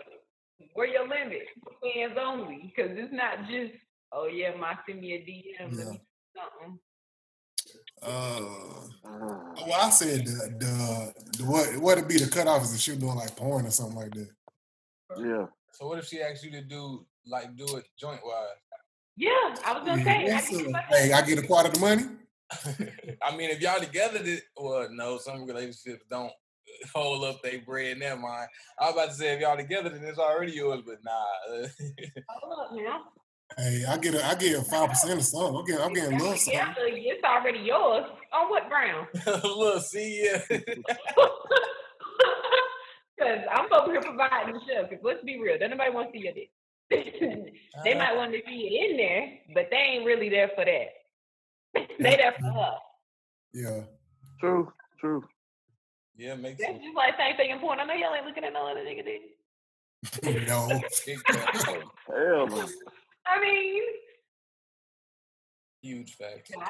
where your limit for fans only? Because it's not just oh yeah, my send me a DM, let Yeah. me do something. Uh, Ah. well, I said the, the, the what what would be the cutoff is if she was doing like porn or something like that. Yeah. So what if she asked you to do like do it joint wise? Yeah, I was gonna say. I Yes, can sir. do my- Hey, I get a part of the money. I mean, if y'all together, did, well, no, some relationships don't hold up their bread. Never mind. I was about to say if y'all together, then it's already yours, but nah. Hold up now. Hey, I get a I get a five percent or something. I'm getting I'm getting a little something. so it's already yours. On what ground? Look, see, yeah. Because I'm over here providing the show. Because let's be real, don't nobody want to see your dick. they uh-huh. might want to see it in there, but they ain't really there for that. they there for us. Yeah. True. True. Yeah, makes That's sense. just like same thing in porn. I know y'all ain't looking at no other nigga dick. no. Hell no. I mean, Huge fact. Josh,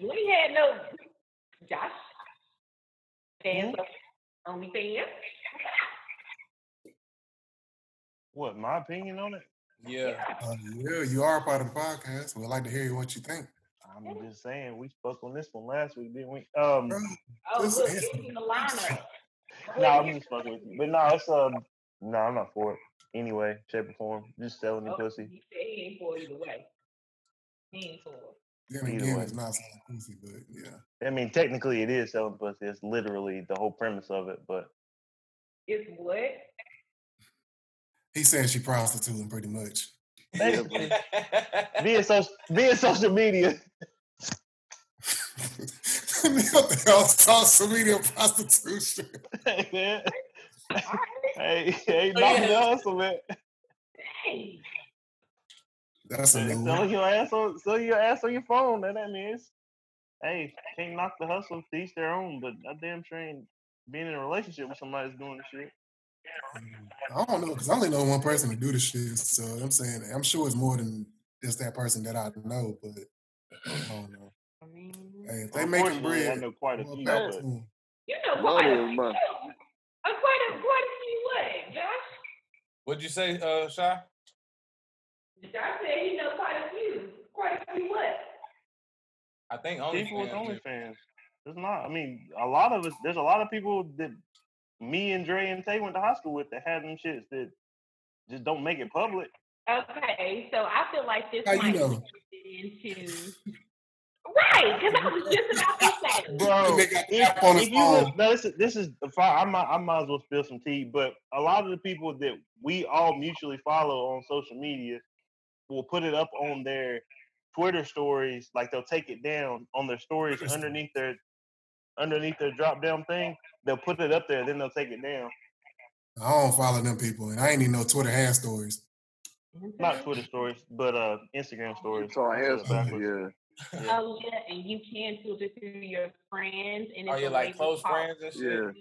you ain't had no Josh. Fans of OnlyFans. What my opinion on it? Yeah. Uh, yeah, you are a part of the podcast. We'd like to hear what you think. I'm just saying we spoke on this one last week, didn't we? Um, Oh, look, he's in the lineup. no, I'm just fucking with you. But no, it's um, no, I'm not for it. Anyway, shape or form, just selling the Oh, pussy. He said he ain't for either way. He ain't for it. Then Either again, way. it's not selling pussy, but yeah. I mean, technically, it is selling pussy. It's literally the whole premise of it. But It's what? He said she prostituting pretty much. Basically, being social, being social media, what the hell is social media prostitution? hey, man. All right. Hey, hey, Oh, knock yeah. the hustle, man. Hey. That's a new one. Selling your ass on, selling your ass on your phone. That that means, hey, can't knock the hustle. To each their own. But I damn sure ain't being in a relationship with somebody that's doing the shit. I don't know because I only know one person to do the shit. So I'm saying I'm sure it's more than just that person that I know. But I don't know. I mean, Hey, if they making Unfortunately, bread, I know quite a few, power but. You know quite a few. Uh, quite a quite a few what, Josh? What'd you say, uh, Shai? Josh said you know quite a few. Quite a few what? I think only People with OnlyFans. is- OnlyFans. There's not. I mean, a lot of us. There's a lot of people that me and Dre and Tay went to high school with that had them shits that just don't make it public. Okay, so I feel like this How you might know? into right because I was just about to say. Bro, They got the if, on if you look, no, this is this is the fi- I might I might as well spill some tea, but a lot of the people that we all mutually follow on social media will put it up on their Twitter stories, like they'll take it down on their stories. underneath their underneath their drop down thing. They'll put it up there, then they'll take it down. I don't follow them people, and I ain't even know Twitter has stories. Not Twitter stories, but uh Instagram stories. So I I have it yeah. Yeah. Oh yeah, and you can filter through your friends, and Oh, it's yeah, like close called- friends and shit.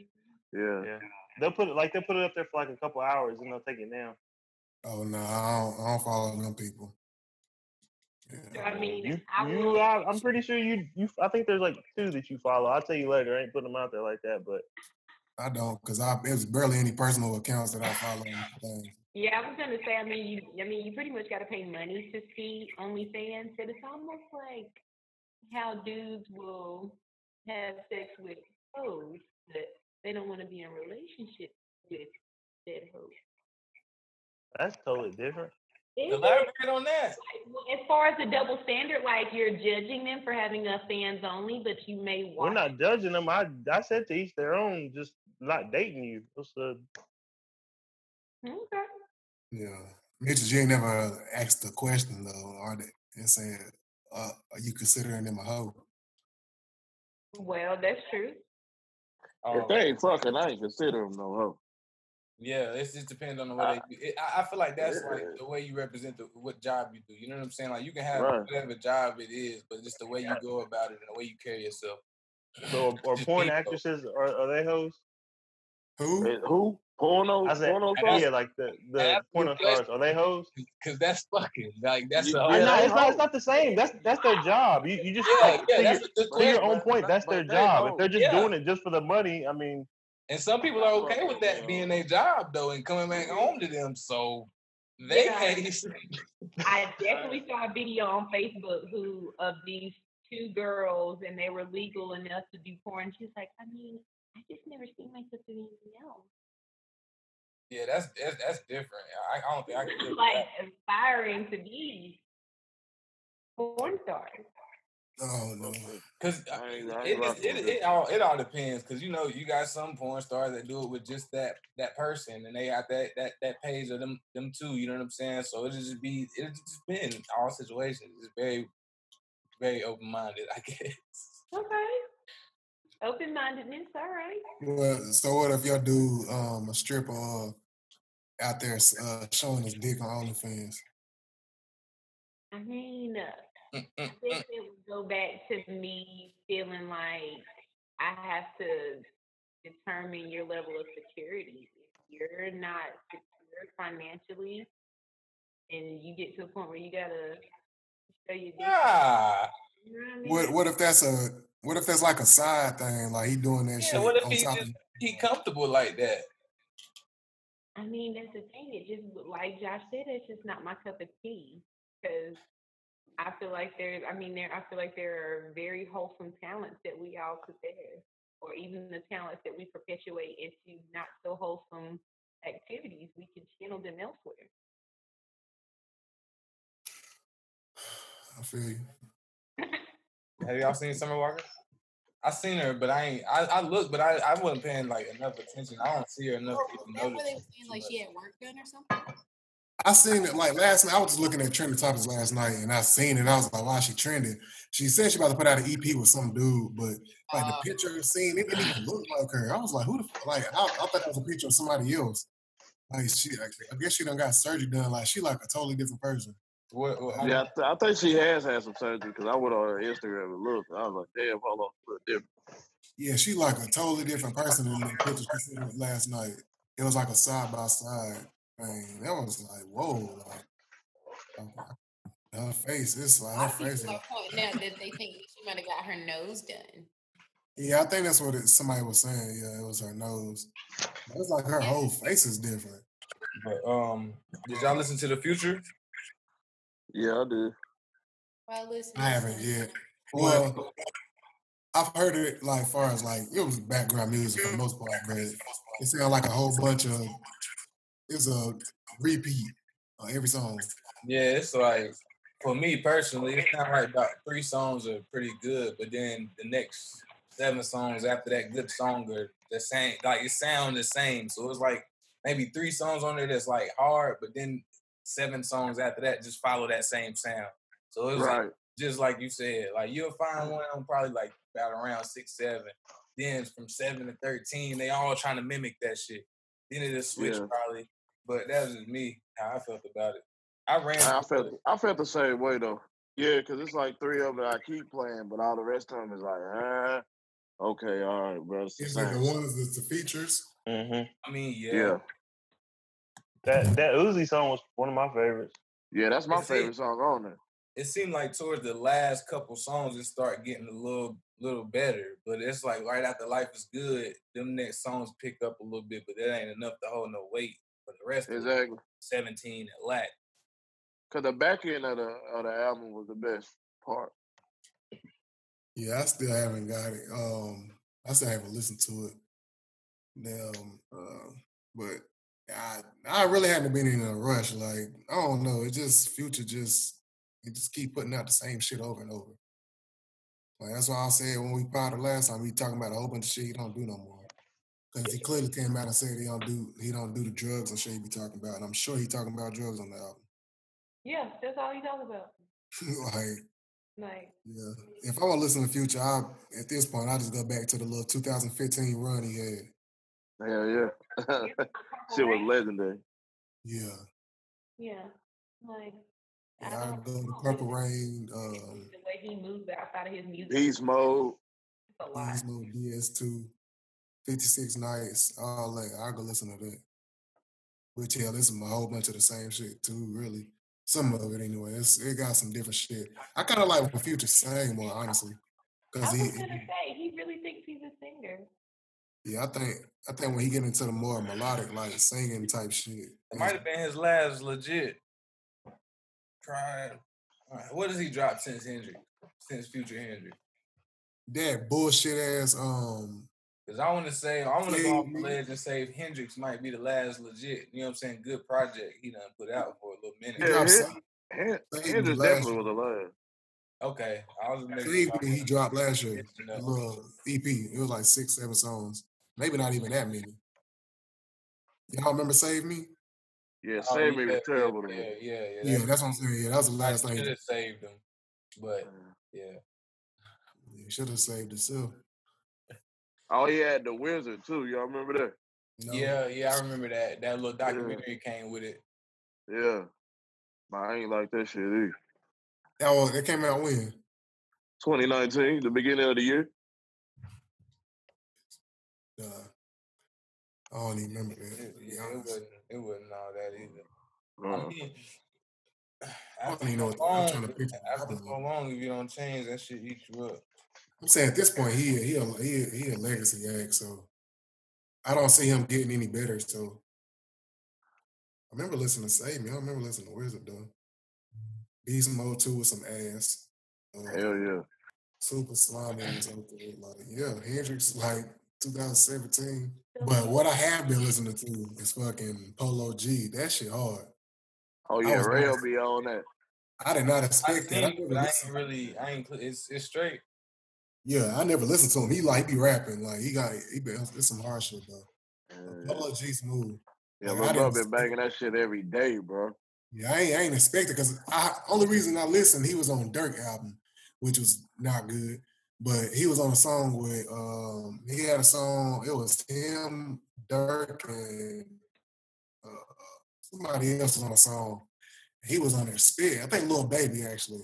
Yeah. Yeah. Yeah. They'll put it like they'll put it up there for like a couple hours and they'll take it down. Oh no, I don't, I don't follow them people. Yeah. I mean, You, I you, will. I, I'm pretty sure you, you. I think there's like two that you follow. I'll tell you later. I ain't putting them out there like that, but I don't, cause I there's barely any personal accounts that I follow. Yeah, I was gonna say. I mean, you. I mean, you pretty much got to pay money to see OnlyFans. But it's almost like how dudes will have sex with hoes, but they don't want to be in a relationship with that hoe. that's totally different. Is it? Elaborate on that. Well, As far as the double standard, like you're judging them for having a fans only, but you may want. We're not judging them. I, I said to each their own. Just not dating you. What's the? Okay. Yeah, Mitch G ain't never asked the question though, are they? And said, uh, "Are you considering them a hoe?" Well, that's true. If Um, they ain't fucking, I ain't consider them no hoe. Yeah, it just depends on the way they. It, I, I feel like that's like the way you represent the, what job you do. You know what I'm saying? Like you can have Right. whatever job it is, but just the way you go about it and the way you carry yourself. So, or porn be- actresses are, are they hoes? Who? And who? Porno? I said, porno that's- yeah, like the the porno stars. Are they hoes? Cause that's fucking like that's You- a Yeah, I whole. know they it's not. It's not the same. That's that's their job. You you just Yeah, like, yeah, to, that's your, a to your own point. That's their job. If they're just Yeah. doing it just for the money, I mean, And some people are okay with that being their job though, and coming back mm-hmm. home to them. So they Yeah. case, I definitely saw a video on Facebook who of these two girls, and they were legal enough to do porn. She's like, I mean, I just never seen myself doing anything else. yeah, that's that's, that's different. I, I don't think I can. like aspiring to be porn stars. Oh no. Cause uh, I ain't- I it, ain't it, it, it all it all depends. Cause you know you got some porn stars that do it with just that that person, and they got that that that page of them them too. You know what I'm saying? So it just be it just been all situations. It's very very open minded, I guess. Okay. Open mindedness, all right. Well, so what if y'all do um, a stripper uh, out there uh, showing his dick on OnlyFans? I mean, uh, I think it would go back to me feeling like I have to determine your level of security. If you're not secure financially and you get to a point where you gotta show your dick, Ah, you know what I mean? What What if that's a What if that's like a side thing? Like he doing that yeah. shit What if on he just of. he comfortable like that? I mean, that's the thing. It just like Josh said, it's just not my cup of tea. Because I feel like there's, I mean, there, I feel like there are very wholesome talents that we all possess, or even the talents that we perpetuate into not so wholesome activities. We can channel them elsewhere. I feel you. Have y'all seen Summer Walker? I seen her, but I ain't. I, I look, but I, I wasn't paying like enough attention. I don't see her enough to even That's notice. they were like she had work done or something. I seen it like last night. I was just looking at trending topics last night, and I seen it. I was like, "Why she trending?" She said she about to put out an EP with some dude, but like the Uh, picture scene, it didn't even look like her. I was like, "Who the f-? like?" I, I thought that was a picture of somebody else. Like she, I guess she done got surgery done. Like she like a totally different person. What, what, Yeah, I, th- I think she has had some surgery because I went on her Instagram and looked. And I was like, damn, hold on, look different. Yeah, she like a totally different person than the picture she sent last night. It was like a side by side thing. That was like, whoa, like her face. It's like a her lot of face. people is- are pointing out that they think she might have got her nose done. Yeah, I think that's what it, somebody was saying. Yeah, it was her nose. But It's like her whole face is different. But um, did y'all listen to the future? Yeah, I did. Well, listen. I haven't yet. Well, I've heard it like far as like it was background music for the most part, but it sounded like a whole bunch of it's a repeat on every song. Yeah, it's like for me personally, it's not of like about three songs are pretty good, but then the next seven songs after that good song are the same. Like it sound the same, so it's like maybe three songs on there that's like hard, but then seven songs after that just follow that same sound. So it's Right. like, just like you said, like you'll find mm-hmm. one of them probably like about around six, seven. Then from seven to thirteen, they all trying to mimic that shit. Then it just switch Yeah. probably. But that was just me, how I felt about it. I ran I felt it. I felt the same way though. Yeah, because it's like three of them that I keep playing, but all the rest of them is like, ah, okay, all right, bro. It's the like the same. ones that's the features. Mm-hmm. I mean, yeah. Yeah, That that Uzi song was one of my favorites. yeah, that's my it. favorite song on there. It seemed like towards the last couple songs it start getting a little little better. But it's like right after Life is Good, them next songs pick up a little bit, but that ain't enough to hold no weight for the rest of it. Exactly. 17 at lack. Cause the back end of the of the album was the best part. Yeah, I still haven't got it. Um, I still haven't listened to it. Now, um, uh, but I I really haven't been in a rush. Like I don't know, it just future just it just keep putting out the same shit over and over. Like that's why I said when we powdered last time, we talking about a whole bunch of shit he don't do no more. Because he clearly came out and said he don't do he don't do the drugs and shit he be talking about, and I'm sure he talking about drugs on the album. Yeah, that's all he talks about. like Like, yeah, if I want to listen to Future, I at this point I just go back to the little 2015 run he had. Hell yeah. Shit was legendary. Yeah, yeah, like I I don't go to. Purple Rain, um, The way he moves outside of his music, Beast mode. it's a lot. Beast Mode, DS2, 56 Nights, all that. I go listen to that. Which hell, listen to a whole bunch of the same shit too. Really, some of it anyway. It's, it got some different shit. I kind of like when Future sang more honestly, I because was he, gonna say he really thinks he's a singer. yeah, I think I think when he get into the more melodic like singing type shit, It might have been his last legit. Trying. What has he dropped since Hendrix? Since Future Hendrix? that bullshit ass um Because I want to say, I want to Save go off the ledge and say Hendrix might be the last legit, you know what I'm saying, good project he done put out for a little minute. he Yeah, dropped his- Sa- Hen- Save Me Hendrix last definitely year. was the last. Okay, I was making Save sure I Me he dropped last year. mixing A little EP. It was like six, seven songs. Maybe not even that many. Y'all remember Save Me? Yeah, Oh, Save Me was terrible to yeah, me. yeah, yeah, yeah. Yeah, that's what I'm saying. Yeah, that was the I last thing. should have saved him, but yeah. he should have saved himself. Oh, he had the Wizard too. Y'all remember that? No. Yeah, yeah, I remember that. That little documentary came with it. Yeah. But I ain't like that shit either. That was it came out when? 2019, the beginning of the year. Uh, I don't even remember that. It, to be yeah, it wasn't. It wasn't all that either. Uh, I mean, I don't after even know so what the- I'm long, trying to picture the after so long, if you don't change, that shit eats you up. I'm saying at this point, he he a, he a, he a legacy act, so I don't see him getting any better. So I remember listening to Save Me. I remember listening to Wizard though. Beast Mode 2 with some ass. Uh, hell yeah. Super Slimey was okay. Like, yeah, Hendrix like 2017. But what I have been listening to is fucking Polo G. That shit hard. Oh yeah, was Ray will be on that. I did not I expect that. I seen, it, never but I ain't really. I ain't. It's it's straight. Yeah, I never listened to him. He like he be rapping. Like he got he been it's some hard shit though. Yeah, Polo G smooth. yeah Like, Lil I Bro been expect banging that shit every day, bro. Yeah, I ain't, I ain't expect it because I only reason I listened, he was on Durk album, which was not good. But he was on a song with um he had a song, it was him, Durk, and uh, somebody else was on a song. He was on there spit. I think Lil Baby actually.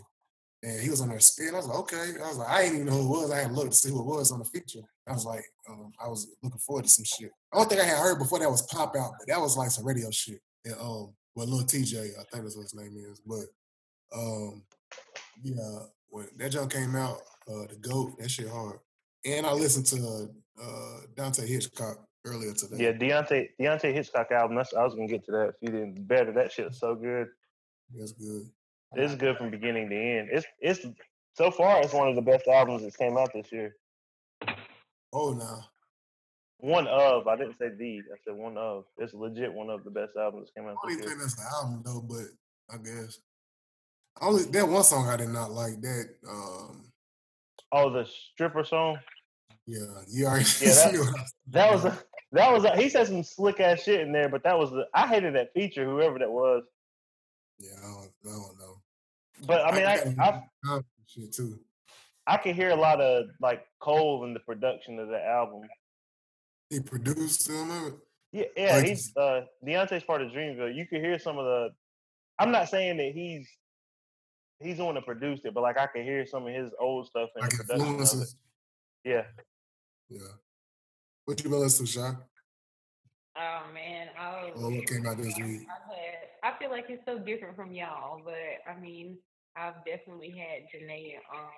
And he was on there spit. I was like, okay. I was like, I didn't even know who it was. I had to look to see who it was on the feature. I was like, um, I was looking forward to some shit. I don't think I had heard before that was pop out, but that was like some radio shit. And um well Lil Tjay, I think that's what his name is. But um yeah, when that junk came out, uh the GOAT, that shit hard. and I listened to uh, Deante' Hitchcock earlier today. Yeah, Deante' Deante' Hitchcock album. That's I was gonna get to that. If you didn't better, that shit's so good. That's good. It's good from beginning to end. It's it's so far it's one of the best albums that came out this year. Oh, now One of I didn't say the. I said one of. It's legit one of the best albums that came out I don't this even year. think that's an album though, but I guess only that one song I did not like. That um, Oh, the stripper song. yeah, you already Yeah, that- knew what I was That was a, that was a, he said some slick ass shit in there, but that was the I hated that feature, whoever that was. Yeah, I don't, I don't know. But I mean, I I, some shit too. I can hear a lot of like Cole in the production of the album. He produced some of it. Yeah, yeah, Like- he's uh Deante's part of Dreamville. You can hear some of the. I'm not saying that he's he's the one that produced it, but like I can hear some of his old stuff in Like the production of it. influences. Yeah, Yeah. What you been listening to, Sean? Oh man, I was, Oh, what came out this week? I've had, I feel like it's so different from y'all, but I mean, I've definitely had Janae um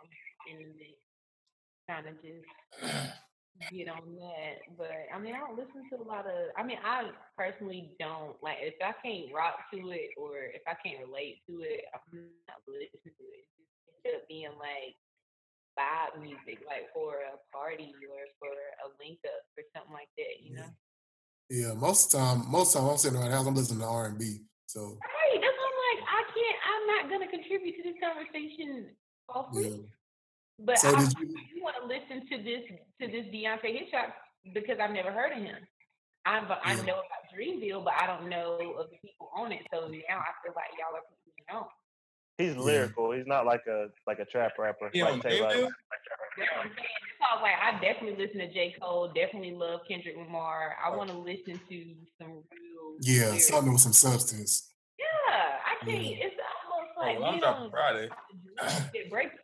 in the kind of just get on that. But I mean, I don't listen to a lot of. I mean, I personally don't like if I can't rock to it or if I can't relate to it, I'm not listening to it. It ends up being like vibe music, like for a party or for a link up or something like that. You know. Yeah, most time, most time I'm sitting around the house, I'm listening to R and B. So Right, that's what I'm like. I can't. I'm not gonna contribute to this conversation all yeah. But So I, did you- I want to listen to this to this Deante' Hitchcock because I've never heard of him. I'm but I know about Dreamville, but I don't know of the people on it. So now I feel like y'all are people you know. he's lyrical. He's not like a like a trap rapper. Yeah, like on Tay Rock. Dreamville? That's what I'm saying. It's all like I definitely listen to J. Cole. Definitely love Kendrick Lamar. I want to listen to some real. Yeah, lyrics. something with some substance. Yeah, I can't. It's almost oh, like Oh, I'm we dropping don't Friday. it breaks it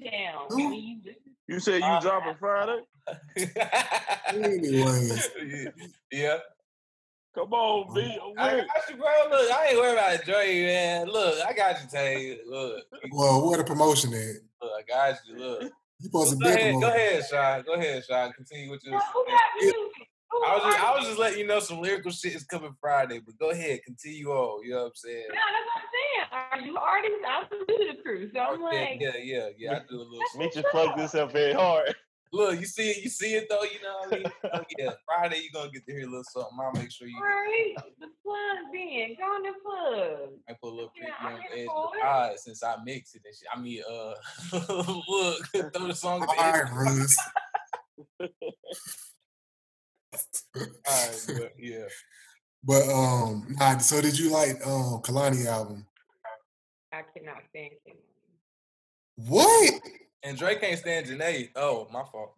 down you listen You said you Uh, a Friday? Anyways, yeah. Come on, B. I'm I with got you, bro. Look, I ain't worried about Dre, man. Look, I got you, Tay. Look, well, where the promotion at? look, I got you. Look. You supposed to Go be ahead, go ahead, Sean. Go ahead, Sean. Continue with your. Now, who got music? Who I was just, I was just letting you know some lyrical shit is coming Friday, but go ahead, continue on. You know what I'm saying? No, that's what I'm saying. Are you artists? I'm new to the crew, so I'm Oh, yeah, like, yeah, yeah, yeah. I do a little. Mitch just plugged this up very hard. Look, you see it, you see it though. You know what I mean? Oh, yeah, Friday you're gonna get to hear a little something. I'll make sure you. all right, the plug then, go on the plug. I put a little Yeah, creepy I'm on the edge of the it. pod since I mix it and shit. I mean, uh, look, throw the song at All the end. right, Russ. All right, but yeah. But um, nah, so did you like um Kehlani album? I cannot stand him. What? And Drake can't stand Janae. Oh, my fault.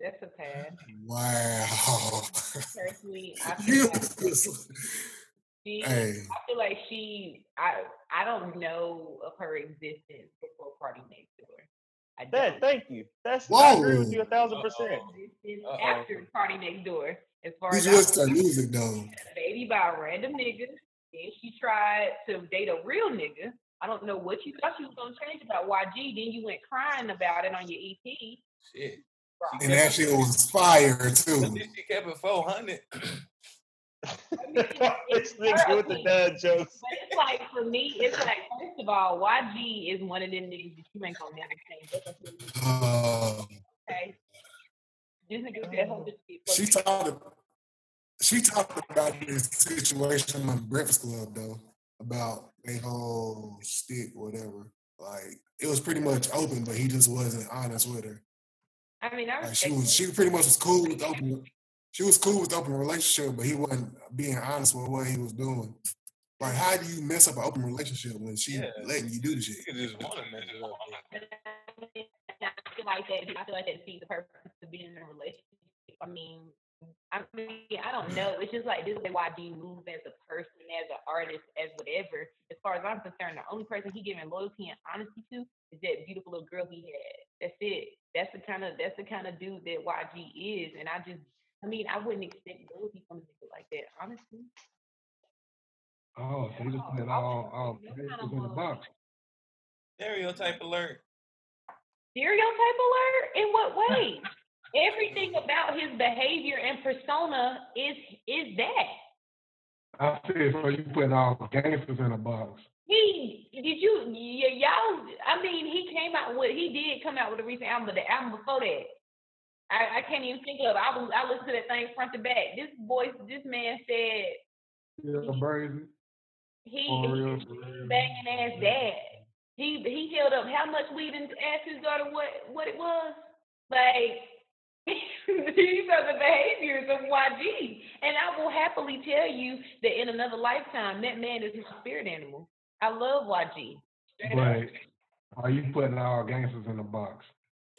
That's a pass. Wow. Personally, I feel like she, hey, I feel like she, I, I don't know of her existence before Party Next Door. I That, don't. thank you. That's I agree with you a thousand percent. Uh-oh. Uh-oh. after PartyNextDoor, as far did as you I listen to her music though? baby by a random nigga. Then she tried to date a real nigga. I don't know what you thought you was gonna change about YG. Then you went crying about it on your EP. Shit. Bro, And that shit was fire But too. then she kept it 400. I mean, this it's nigga with the dad jokes. But it's like for me, it's like first of all, YG is one of them niggas that you ain't gonna never change. That's a thing, Uh, okay. This nigga said her just be she fucking- talked. She talked about this situation on Breakfast Club though, about a whole stick, whatever. Like it was pretty much open, but he just wasn't honest with her. I mean, I Like she was, she pretty much was cool with the open. She was cool with open relationship, but he wasn't being honest with what he was doing. Like, how do you mess up an open relationship when she Yeah. letting you do the shit? You just want to mess it up. I feel like that. I feel like that defeats the purpose of being in a relationship. I mean, I mean, I don't know. It's just like this is why do you move as a person, as an artist, as whatever. As far as I'm concerned, the only person he giving loyalty and honesty to is that beautiful little girl he had. That's it. That's the kind of that's the kind of dude that YG is. And I just, I mean, I wouldn't expect loyalty from a nigga like that, honestly. Oh, so you just put it all, all No kind in the motherfucker. box. Stereotype alert. Stereotype alert? In what way? Everything about his behavior and persona is is that. I said, so you putting all gangsters in a box. He did you y- y'all? I mean, he came out with he did come out with a recent album, but the album before that, I, I can't even think of. I was I listened to that thing front to back. This voice, this man said Yeah, he, he real. banging ass dad. He he held up how much weed and asked his daughter what what it was. Like these are the behaviors of YG, and I will happily tell you that in another lifetime, that man is my spirit animal. I love YG. But are you putting all gangsters in a box?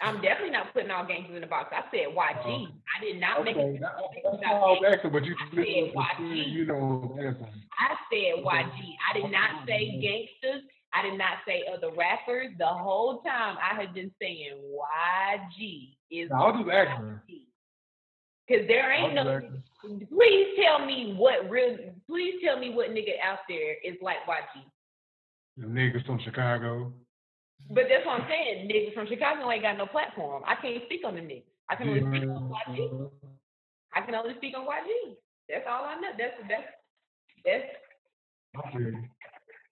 I'm definitely not putting all gangsters in the box. I said YG. I did not make Okay, it. that, that's why I but you I said YG. you know. I said YG. I did not say gangsters. I did not say other rappers. The whole time I had been saying YG is No, I was just asking. because there ain't no. Please tell me what real. Please tell me what nigga out there is like YG. The niggas from Chicago. But that's what I'm saying. Niggas from Chicago ain't got no platform. I can't speak on the niggas. I can only speak on YG. I can only speak on YG. That's all I know. That's that's that's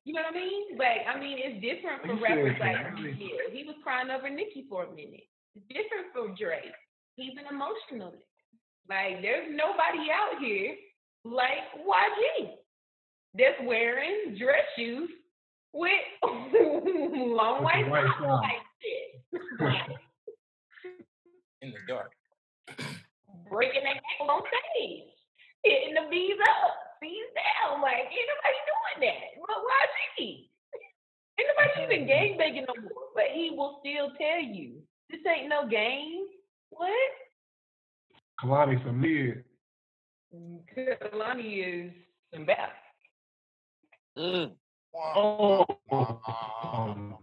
you. know what I mean? Like I mean, it's different for rappers like yeah, he was crying over Nicki for a minute. It's different for Drake. He's an emotional nigga. Like there's nobody out here like YG that's wearing dress shoes with long With the white white socks socks. like shit. in the dark. breaking their ankle on stage, hitting the bees up, bees down. Like, ain't nobody doing that. But why he? Ain't nobody even gang banging no more. But he will still tell you, this ain't no game. What? Kehlani some mid. Kehlani is some bad. Mm. Oh. Um,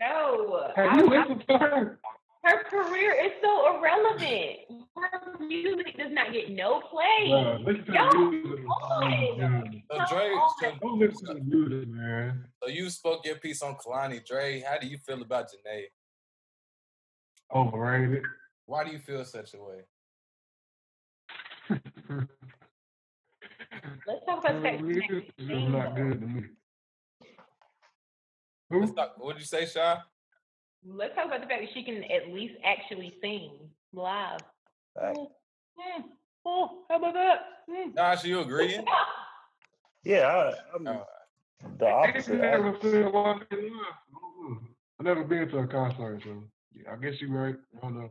No. have you listened to her? her career is so irrelevant. Her music does not get no play. Bruh, listen to Y'all music. So Dre, so, Don't listen to the music, man. so you spoke your piece on Kehlani. Dre, how do you feel about Jhené? Overrated. Why do you feel such a way? Let's talk about The sex. music is not good to me. Let's talk, what'd you say, Shai? Let's talk about the fact that she can at least actually sing live. Fact. Mm, Oh, how about that? Mm. Josh, you agreeing? Yeah, I, I'm Oh, the I opposite. I- never seen one in live. I never been to a concert, so yeah, I guess you're right. I don't know.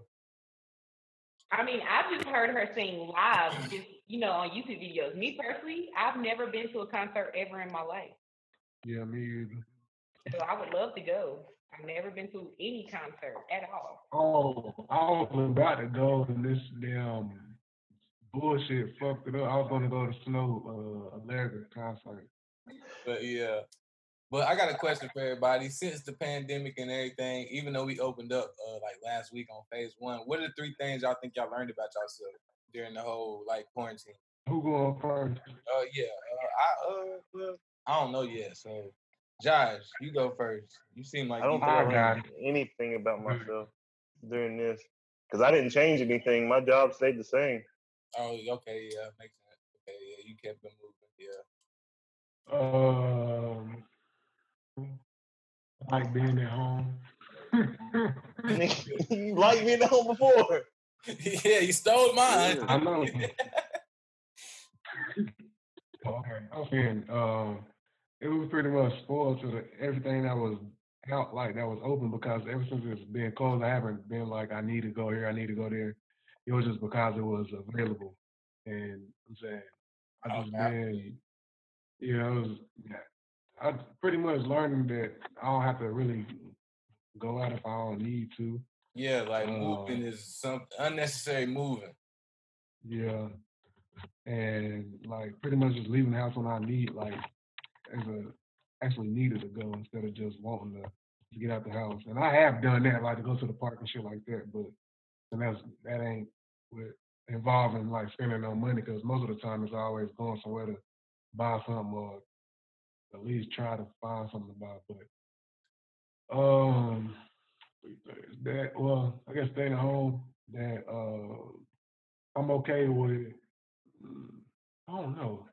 I mean, I've just heard her sing live, just you know, on YouTube videos. Me personally, I've never been to a concert ever in my life, Yeah, me either. So I would love to go. I've never been to any concert at all. Oh, I was about to go and this damn bullshit fucked it up. I was gonna go to Snoh uh Aalegra concert. but yeah. But I got a question for everybody. Since the pandemic and everything, even though we opened up uh, like last week on phase one, what are the three things y'all think y'all learned about yourself during the whole like quarantine? Who going first? Uh, yeah. Uh, I uh, well, I don't know yet. So, Josh, you go first. You seem like I don't you think I I anything about myself during this because I didn't change anything. My job stayed the same. Oh, okay, yeah, makes sense. Okay, yeah, you kept them moving. Yeah. Um, I like being at home. you like being at home before. yeah, you stole mine. I know. okay, I was saying, um, it was pretty much spoiled to the, everything that was out, like that was open, because ever since it's been closed, I haven't been like, I need to go here, I need to go there. It was just because it was available, and I'm saying, I just Okay. been, you know, it was, yeah, I pretty much learning that I don't have to really go out if I don't need to. Yeah, like Uh, moving is some unnecessary moving. Yeah. And like pretty much just leaving the house when I need like as a actually needed to go instead of just wanting to, to get out the house. And I have done that, like to go to the park and shit like that, but and that's that ain't with involving like spending no money because most of the time it's always going somewhere to buy something or at least try to find something to buy. But um that well, I guess staying at home. That uh, I'm okay with. mm, I don't know.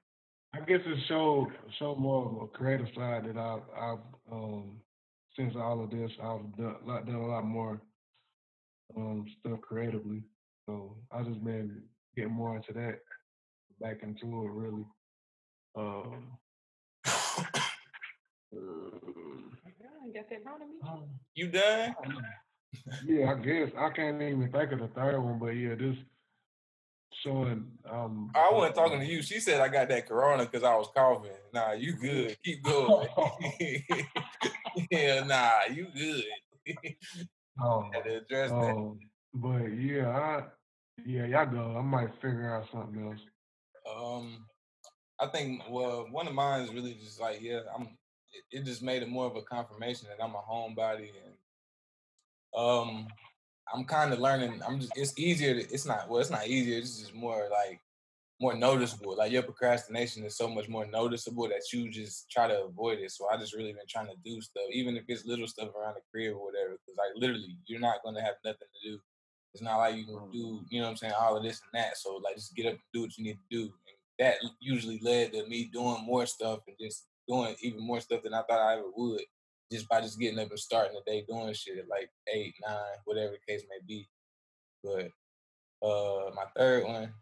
I guess it showed show more of a creative side that I've, I've um, since all of this I've done, done a lot more um, stuff creatively. So I just been getting more into that, back into it really. Um, Yeah, got that wrong to me. um, You done? yeah, I guess I can't even think of the third one, but yeah, this showing. Um, I wasn't talking to you. She said I got that corona because I was coughing. Nah, you good. Keep going. yeah, nah, you good. Oh, address that. um, but yeah, I yeah, y'all go. I might figure out something else. Um, I think well, one of mine is really just like yeah, I'm. It, it just made it more of a confirmation that I'm a homebody, and um, I'm kind of learning. I'm just. It's easier. To, it's not. Well, it's not easier. It's just more like more noticeable. Like your procrastination is so much more noticeable that you just try to avoid it. So I just really been trying to do stuff, even if it's little stuff around the crib or whatever. Because like literally, you're not gonna have nothing to do. It's not like you can mm. do, you know what I'm saying, all of this and that. So like just get up and do what you need to do. And that usually led to me doing more stuff and just doing even more stuff than I thought I ever would. Just by just getting up and starting the day doing shit at like eight, nine, whatever the case may be. But uh my third one,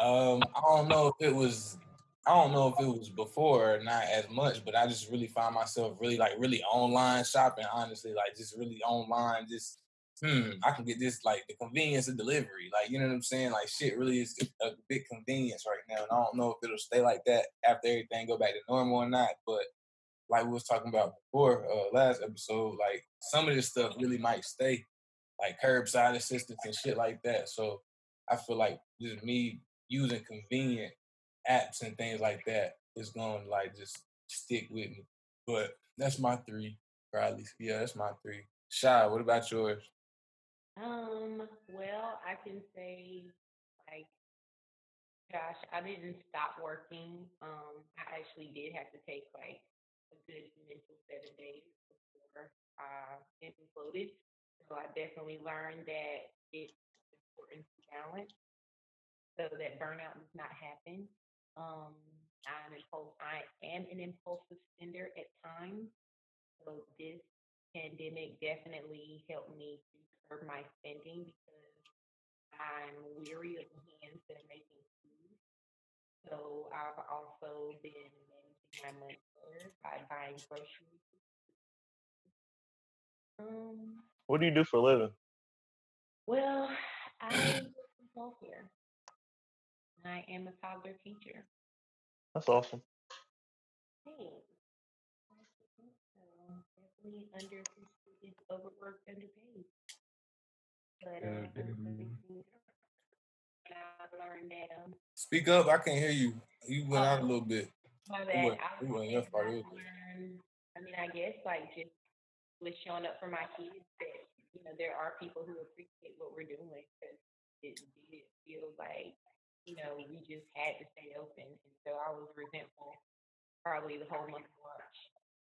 um, I don't know if it was I don't know if it was before or not as much, but I just really find myself really like really online shopping, honestly, like just really online, just hmm, I can get this like the convenience of delivery. Like, you know what I'm saying? Like shit really is a big convenience right now. And I don't know if it'll stay like that after everything go back to normal or not. But like we was talking about before, uh last episode, like some of this stuff really might stay, like curbside assistance and shit like that. So I feel like just me using convenient apps and things like that is going to like just stick with me. But that's my three, probably. Yeah, that's my three. Shai, what about yours? Um, well, I can say like gosh, I didn't stop working. Um, I actually did have to take like a good mental seven days before I imploded. So I definitely learned that it's important to balance so that burnout does not happen. Um, I'm impulse I am an impulsive spender at times. So this pandemic definitely helped me to curb my spending because I'm weary of hands that are making food. So I've also been my money better by buying groceries. Um, What do you do for a living? well, I work in healthcare. I am a toddler teacher. That's awesome. Thanks. I think so. Definitely underappreciated, overworked, underpaid. But Yeah, uh, definitely. I learned that um, Speak up. I can't hear you. You went out a Oh. little bit. My bad. wasn't, I it was wasn't your saying fault. I It learned. I mean, I guess like just with showing up for my kids that you know there are people who appreciate what we're doing because it did feel like you know we just had to stay open, and so I was resentful probably the whole month of March.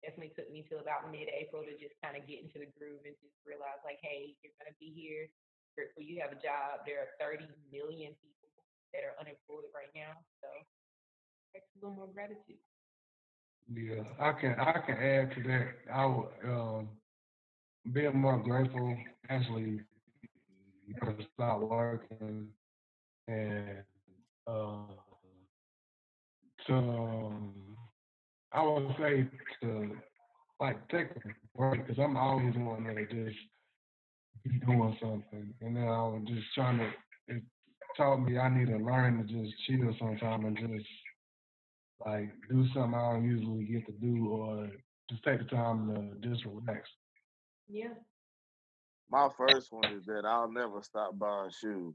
Definitely took me till about mid-April to just kind of get into the groove and just realize like, hey, you're gonna be here. Grateful you have a job. There are 30 million people that are unemployed right now, so a little more gratitude. Yeah, I can I can add to that. I would um, be more grateful. Actually, you know, start working and uh, to um, I would say to like take a break because I'm always one that just be doing something, and then I was just trying to. It taught me I need to learn to just chill sometime and just like do something I don't usually get to do, or just take the time to just relax. Yeah. My first one is that I'll never stop buying shoes.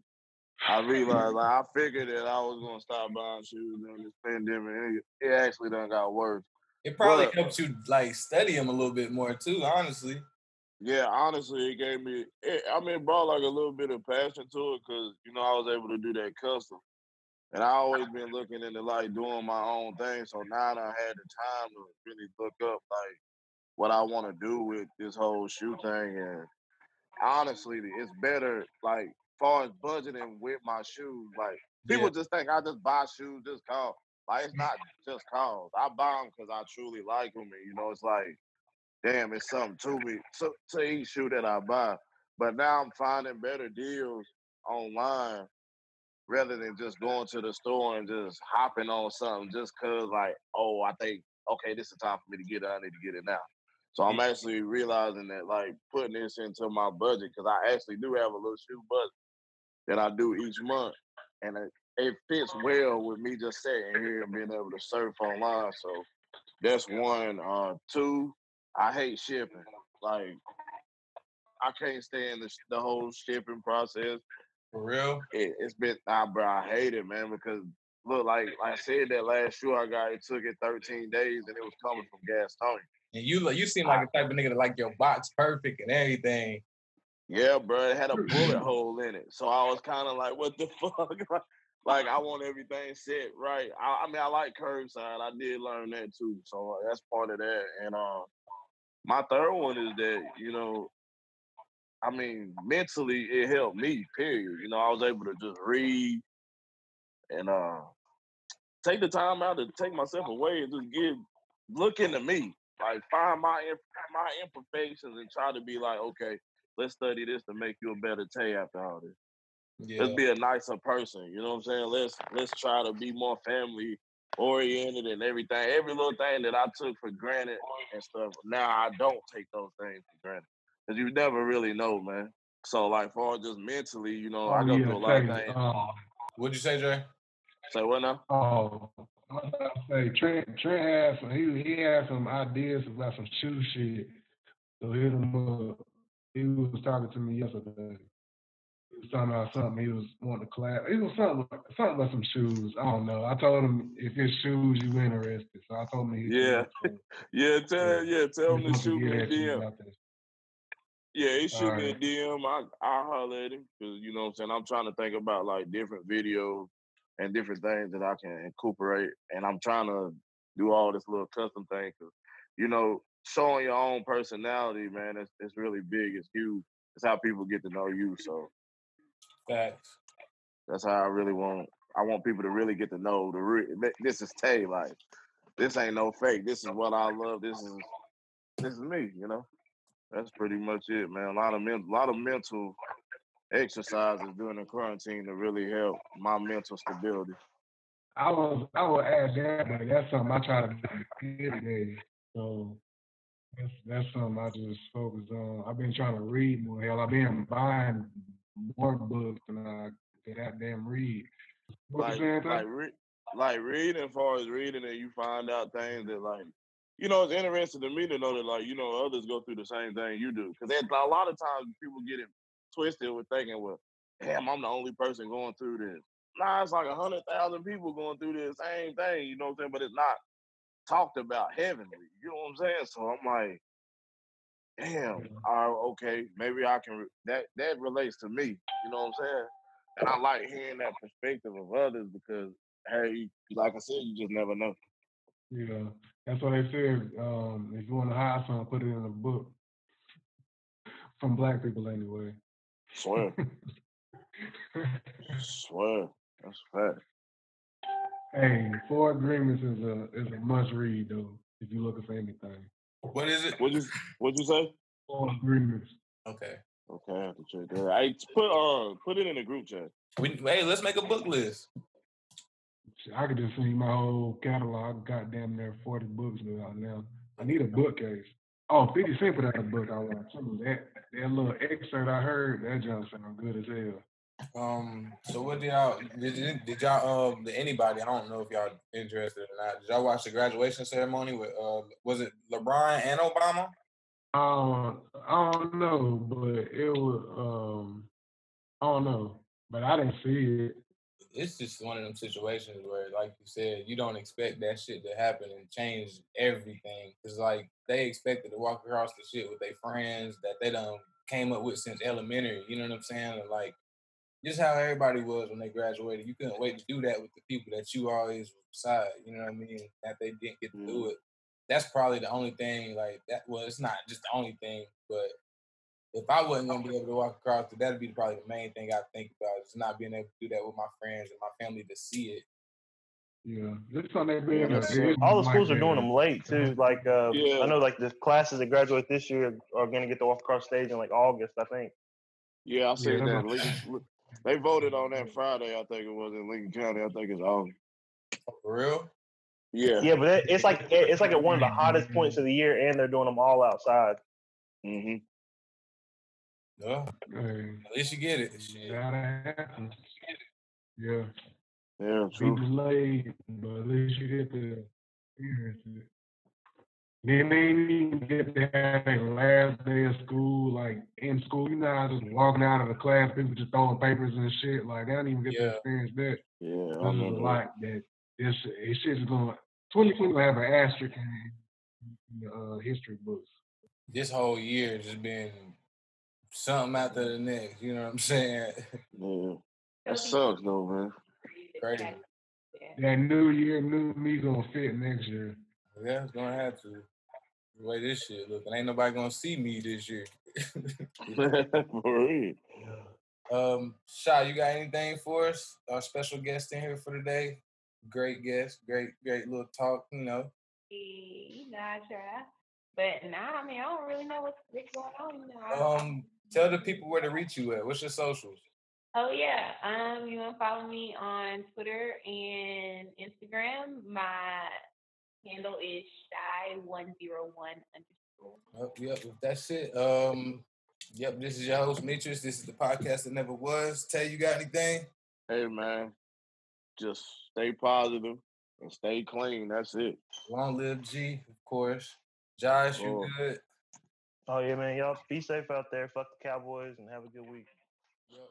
I realized like I figured that I was gonna stop buying shoes during this pandemic. and It, it actually done got worse. It probably But- helps you like study them a little bit more too, honestly. Yeah, honestly, it gave me. It, I mean, it brought like a little bit of passion to it because you know I was able to do that custom, and I always been looking into like doing my own thing. So now that I had the time to really look up like what I want to do with this whole shoe thing, and honestly, it's better like far as budgeting with my shoes. Like people Yeah. just think I just buy shoes just cause. Like it's mm. not just cause. I buy them because I truly like them, and you know, it's like, damn, it's something to me to, to each shoe that I buy. But now I'm finding better deals online rather than just going to the store and just hopping on something just cause like, oh, I think okay, this is time for me to get it. I need to get it now. So I'm actually realizing that like putting this into my budget because I actually do have a little shoe budget that I do each month, and it, it fits well with me just sitting here and being able to surf online. So that's one. Uh, two, I hate shipping. Like I can't stand the, the whole shipping process. For real? It, it's been, nah, bro, I hate it, man, because look, like, like I said, that last shoe I got, it took it 13 days and it was coming from Gastonia. And you look- you seem like the type of nigga that like your box perfect and everything. Yeah, bro, it had a bullet hole in it. So I was kind of like, what the fuck? like, I want everything set right. I, I mean, I like curbside. I did learn that too. So uh, that's part of that. And uh, my third one is that, you know, I mean, mentally, it helped me, period. You know, I was able to just read and uh, take the time out to take myself away and just give, look into me. Like, find my my imperfections and try to be like, okay, let's study this to make you a better Tay after all this. Yeah. Let's be a nicer person. You know what I'm saying? Let's let's try to be more family oriented and everything. Every little thing that I took for granted and stuff. Now I don't take those things for granted because you never really know, man. So like, for just mentally, you know, I Oh go yeah, through a lot of things. um, What'd you say, Jay? Say what now? Oh, I was about to say Trent. Trent had some. He he had some ideas about some shoe shit. So hit him up. He was talking to me yesterday. He was talking about something. He was wanting to collab. It was something something about some shoes. I don't know. I told him if it's shoes you interested. So I told him. he'd Yeah, come up, so yeah. Tell yeah, tell him to supposed to shoot me get a at you DM. about that. Yeah, he shoot me a DM. I I holler at him because you know what I'm saying. I'm trying to think about like different videos and different things that I can incorporate, and I'm trying to do all this little custom thing because you know showing your own personality, man, it's it's really big. It's huge. It's how people get to know you. So Facts. that's how I really want. I want people to really get to know the re- this is Tay. Like this ain't no fake. This is what I love. This is this is me. You know. That's pretty much it, man. A lot of men, a lot of mental exercises during the quarantine to really help my mental stability. I was I would add that, but that's something I try to do every day. So that's that's something I just focus on. I've been trying to read more. Hell, I've been buying more books than I can goddamn read. What like like re- like reading as far as reading and you find out things that like you know it's interesting to me to know that like you know others go through the same thing you do because a lot of times people get it twisted with thinking well damn i'm the only person going through this. Nah it's like a hundred thousand people going through the same thing you know what i'm saying? But it's not talked about heavenly you know what i'm saying? So i'm like damn mm-hmm. all right, okay maybe i can re- that that relates to me you know what i'm saying? And I like hearing that perspective of others because, hey, like I said, you just never know. Yeah, that's what they said. Um, if you want to hide something, put it in a book. From black people, anyway. Swear, swear, that's a fact. hey, Four Agreements is a is a must read though. If you're looking for anything, What is it? What you what you say? Four Agreements. Okay. Okay, I have to check that. I put uh put it in the group chat. We, hey, let's make a book list. Shit, I could just see my whole catalog. Got damn near 40 books out now. I need a bookcase. Oh, 50 Cent put out a book I want too. That that little excerpt I heard, that jump sound good as hell. Um. So what did y'all did, did, y'all um anybody I don't know if y'all interested or not. Did y'all watch the graduation ceremony with uh was it LeBron and Obama? Um, I don't know, but it was um, I don't know, but I didn't see it. It's just one of them situations where, like you said, you don't expect that shit to happen and change everything. Cause like they expected to walk across the shit with their friends that they done came up with since elementary. You know what I'm saying? And like just how everybody was when they graduated. You couldn't wait to do that with the people that you always beside. You know what I mean? That they didn't get to do mm. it. That's probably the only thing like that. Well, it's not just the only thing, but if I wasn't gonna be able to walk across, that'd be probably the main thing I think about is not being able to do that with my friends and my family to see it. Yeah, this on that Yeah, bed. that's it is All the schools are doing them late too. Like uh, Yeah. I know like the classes that graduate this year are going to get to walk across stage in like August, I think. Yeah, I seen Yeah, that. Lincoln, they voted on that Friday. I think it was in Lincoln County. I think it's August. For real? Yeah. Yeah, but it, it's like it- it's like at one of the hottest points of the year, and they're doing them all outside. hmm No. Hey, At least you get it. Shit. gotta happen. Yeah, Yeah, be delayed, but at least you get to experience it. Then they didn't even get to have their last day of school, like in school. You know, how just walking out of the class, people just throwing papers and shit. Like they don't even get Yeah. to experience that. Yeah, I This is a remember that. lot that this it shit is going. 2020 will have an asterisk in the uh, history books. This whole year just been something after the next. You know what I'm saying? Yeah. That sucks though, man. Crazy. That new year, new me gonna fit next year. Yeah, it's gonna have to. The way this shit look, and ain't nobody gonna see me this year. For real. um, Shai, you got anything for us? Our special guest in here for today. Great guest, great, great little talk. You know, You know, I try. But nah, I mean, I don't really know what's, what's going on. You know, um, tell the people where to reach you at. What's your socials? Oh yeah. Um, you wanna follow me on Twitter and Instagram. My handle is shy one zero one underscore. Oh, yep, that's it. Um, yep, this is your host, Mitris. This is the podcast that never was. Tay, you got anything? Hey man, just stay positive and stay clean. That's it. Long live G, of course. Josh, you Oh. good? Oh yeah, man, y'all be safe out there. Fuck the Cowboys and have a good week. Yep.